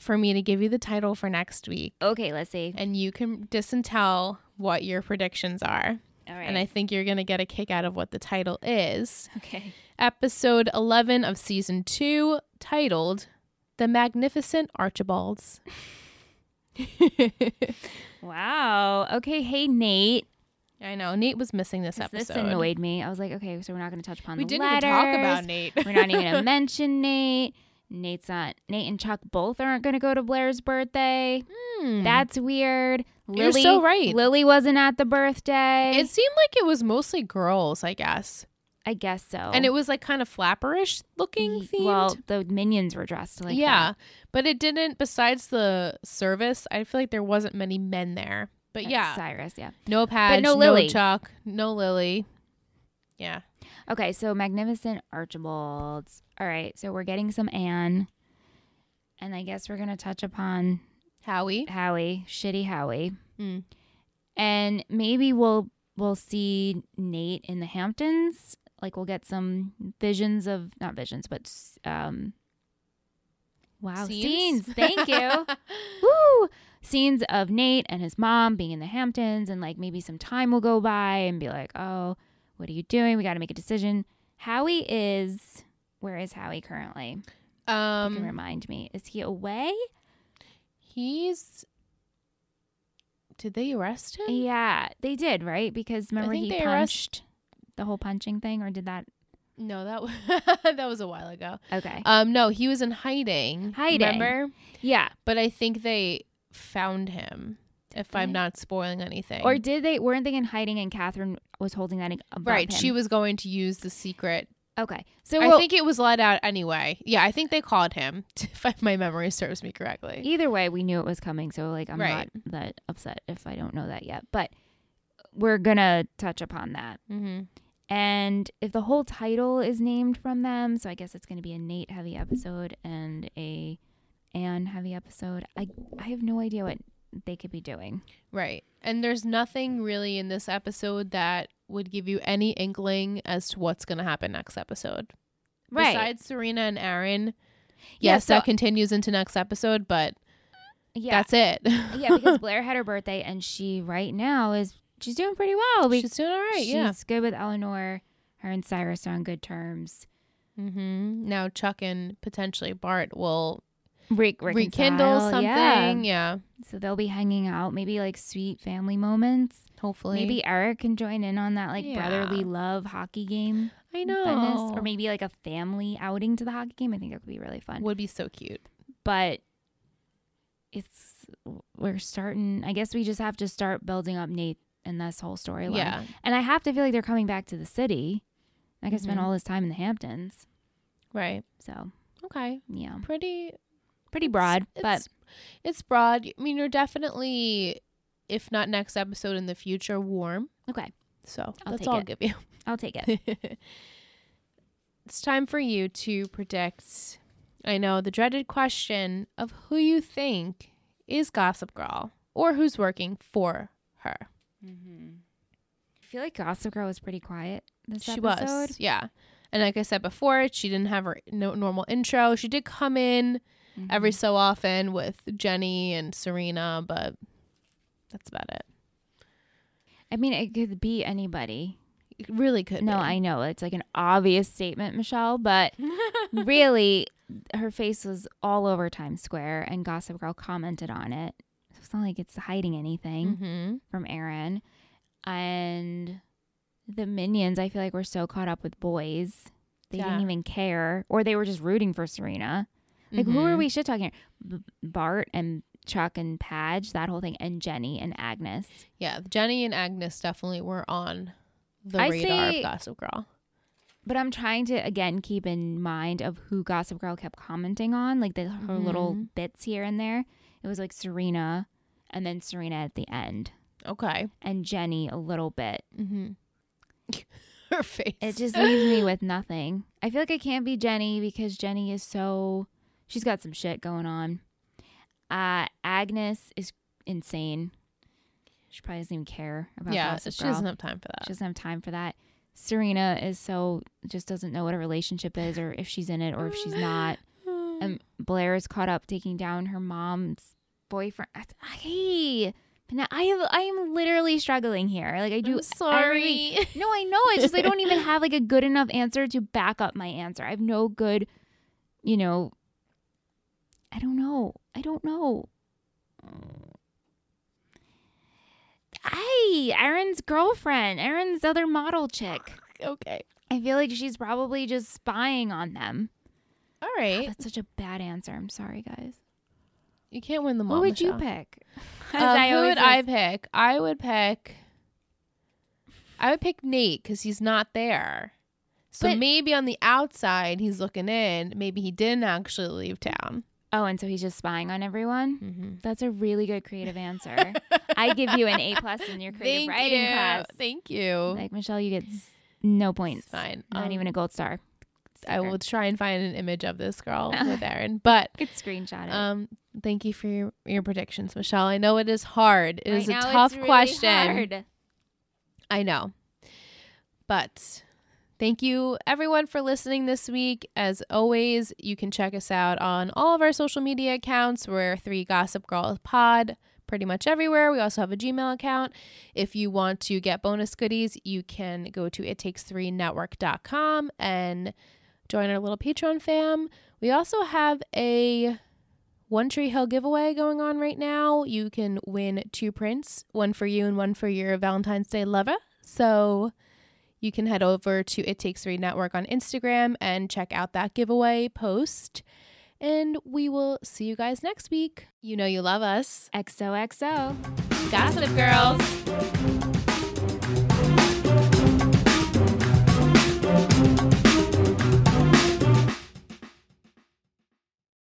for me to give you the title for next week. Okay, let's see. And you can disentell what your predictions are. All right. And I think you're going to get a kick out of what the title is. okay. episode 11 of season 2 titled The Magnificent Archibalds. Wow. Okay. Hey, Nate. I know Nate was missing this episode. This annoyed me. I was like, okay, so we're not going to touch upon we the didn't even talk about letters. Nate. We're not even going to mention Nate. Nate's not. Nate and Chuck both aren't going to go to Blair's birthday. Hmm. That's weird. You're Lily, so right. Lily wasn't at the birthday. it seemed like it was mostly girls, I guess. I guess so. And it was like kind of flapperish looking themed. Well, the minions were dressed like yeah, that. but it didn't. Besides the service, I feel like there wasn't many men there. But Like yeah, Cyrus. Yeah. no Padge, no Lily. Chuck, no Lily. Yeah, Okay, so Magnificent Archibalds. All right, so we're getting some Anne. And I guess we're going to touch upon Howie. Howie, shitty Howie. Mm. And maybe we'll we'll see Nate in the Hamptons. Like we'll get some visions of not visions, but um wow, Scenes? scenes. Thank you. Woo! Scenes of Nate and his mom being in the Hamptons, and like maybe some time will go by and be like, oh, what are you doing? We got to make a decision. Howie is, where is Howie currently? you can Um, remind me. Is he away? he's. Did they arrest him? Yeah, they did, right? Because remember he they arrest- punched the whole punching thing, or did that? No, that was that was a while ago. Okay. Um, no, he was in hiding. Hiding. Remember? yeah. But I think they found him. If I'm not spoiling anything. Or did they? Weren't they in hiding? And Catherine was holding that right, him? she was going to use the secret. Okay. So I we'll- think it was let out anyway. Yeah, I think they called him. If my memory serves me correctly. either way, we knew it was coming. So like, I'm Right. not that upset if I don't know that yet. But we're gonna touch upon that. Mm-hmm. And if the whole title is named from them, so I guess it's going to be a Nate heavy episode and a Anne heavy episode. I I have no idea what they could be doing. Right. And there's nothing really in this episode that would give you any inkling as to what's going to happen next episode. Right. Besides Serena and Aaron. Yeah, Yes, so- that continues into next episode, but yeah, that's it. yeah, because Blair had her birthday and she right now is she's doing pretty well. We- she's doing all right. Yeah. She's yeah. good with Eleanor. Her and Cyrus are on good terms. Mm-hmm. Now Chuck and potentially Bart will Re- rekindle something. Yeah. Yeah. So they'll be hanging out, maybe like sweet family moments. Hopefully. Maybe Eric can join in on that like Yeah. brotherly love hockey game. I know. or maybe like a family outing to the hockey game. I think that could be really fun. would be so cute. But it's we're starting. I guess we just have to start building up Nate and this whole storyline. Yeah. and I have to feel like they're coming back to the city. I can spend Mhm. all this time in the Hamptons. Right. So Okay. yeah, Pretty pretty broad, it's, but it's broad. I mean, you're definitely, if not next episode in the future, warm. okay, So I'll that's all I'll give you. I'll take it. it's time for you to predict. I know the dreaded question of who you think is Gossip Girl or who's working for her. Mm-hmm. I feel like Gossip Girl was pretty quiet this she episode. was, yeah. And like I said before, she didn't have her no, normal intro. She did come in every Mm-hmm. so often with Jenny and Serena, but that's about it. I mean, it could be anybody. It really could. No, be. I know it's like an obvious statement, Michelle, but really, her face was all over Times Square, and Gossip Girl commented on it. So it's not like it's hiding anything Mm-hmm. from Aaron. And the minions, I feel like, were so caught up with boys. They Yeah. didn't even care, or they were just rooting for Serena. Like, who are Mhm. we shit talking here? B- Bart and Chuck and Padge, that whole thing, and Jenny and Agnes. Yeah, Jenny and Agnes definitely were on the I radar say- of Gossip Girl. But I'm trying to again keep in mind of who Gossip Girl kept commenting on, like the her little Mhm. bits here and there. It was like Serena and then Serena at the end, Okay. and Jenny a little bit. Mm-hmm. Her face. It just leaves me with nothing. I feel like I can't be Jenny because Jenny is so she's got some shit going on. Uh Agnes is insane. She probably doesn't even care about yeah, Gossip she Girl. doesn't have time for that. She doesn't have time for that. Serena is so just doesn't know what a relationship is or if she's in it or if she's not. And Blair is caught up taking down her mom's boyfriend. Hey, now I have I am literally struggling here. Like I do I'm sorry. everything- No, I know. It's just I don't even have like a good enough answer to back up my answer. I have no good, you know. I don't know. I don't know. Hey, Aaron's girlfriend, Aaron's other model chick. okay. I feel like she's probably just spying on them. All right. God, that's such a bad answer. I'm sorry, guys. You can't win them What all. would you pick? Um, I who would I pick? I would pick. I would pick Nate because he's not there. So But- maybe on the outside he's looking in. Maybe he didn't actually leave town. Oh, and so he's just spying on everyone. Mm-hmm. That's a really good creative answer. I give you an A plus in your creative Thank writing you. class. Thank you. Like Michelle, you get s- no points. It's fine. Not Um, even a gold star. I will try and find an image of this girl with Aaron. But Could screenshot it. um, thank you for your, your predictions, Michelle. I know it is hard. It Right is a tough really question. hard. I know. But thank you everyone for listening this week. As always, you can check us out on all of our social media accounts. We're Three Gossip Girls Pod pretty much everywhere. We also have a Gmail account. If you want to get bonus goodies, you can go to it takes three network.com and join our little Patreon fam. We also have a one Tree Hill giveaway going on right now. You can win two prints, one for you and one for your Valentine's Day lover. So you can head over to It Takes Three Network on Instagram and check out that giveaway post. And we will see you guys next week. You know you love us. XOXO. Gossip Girls.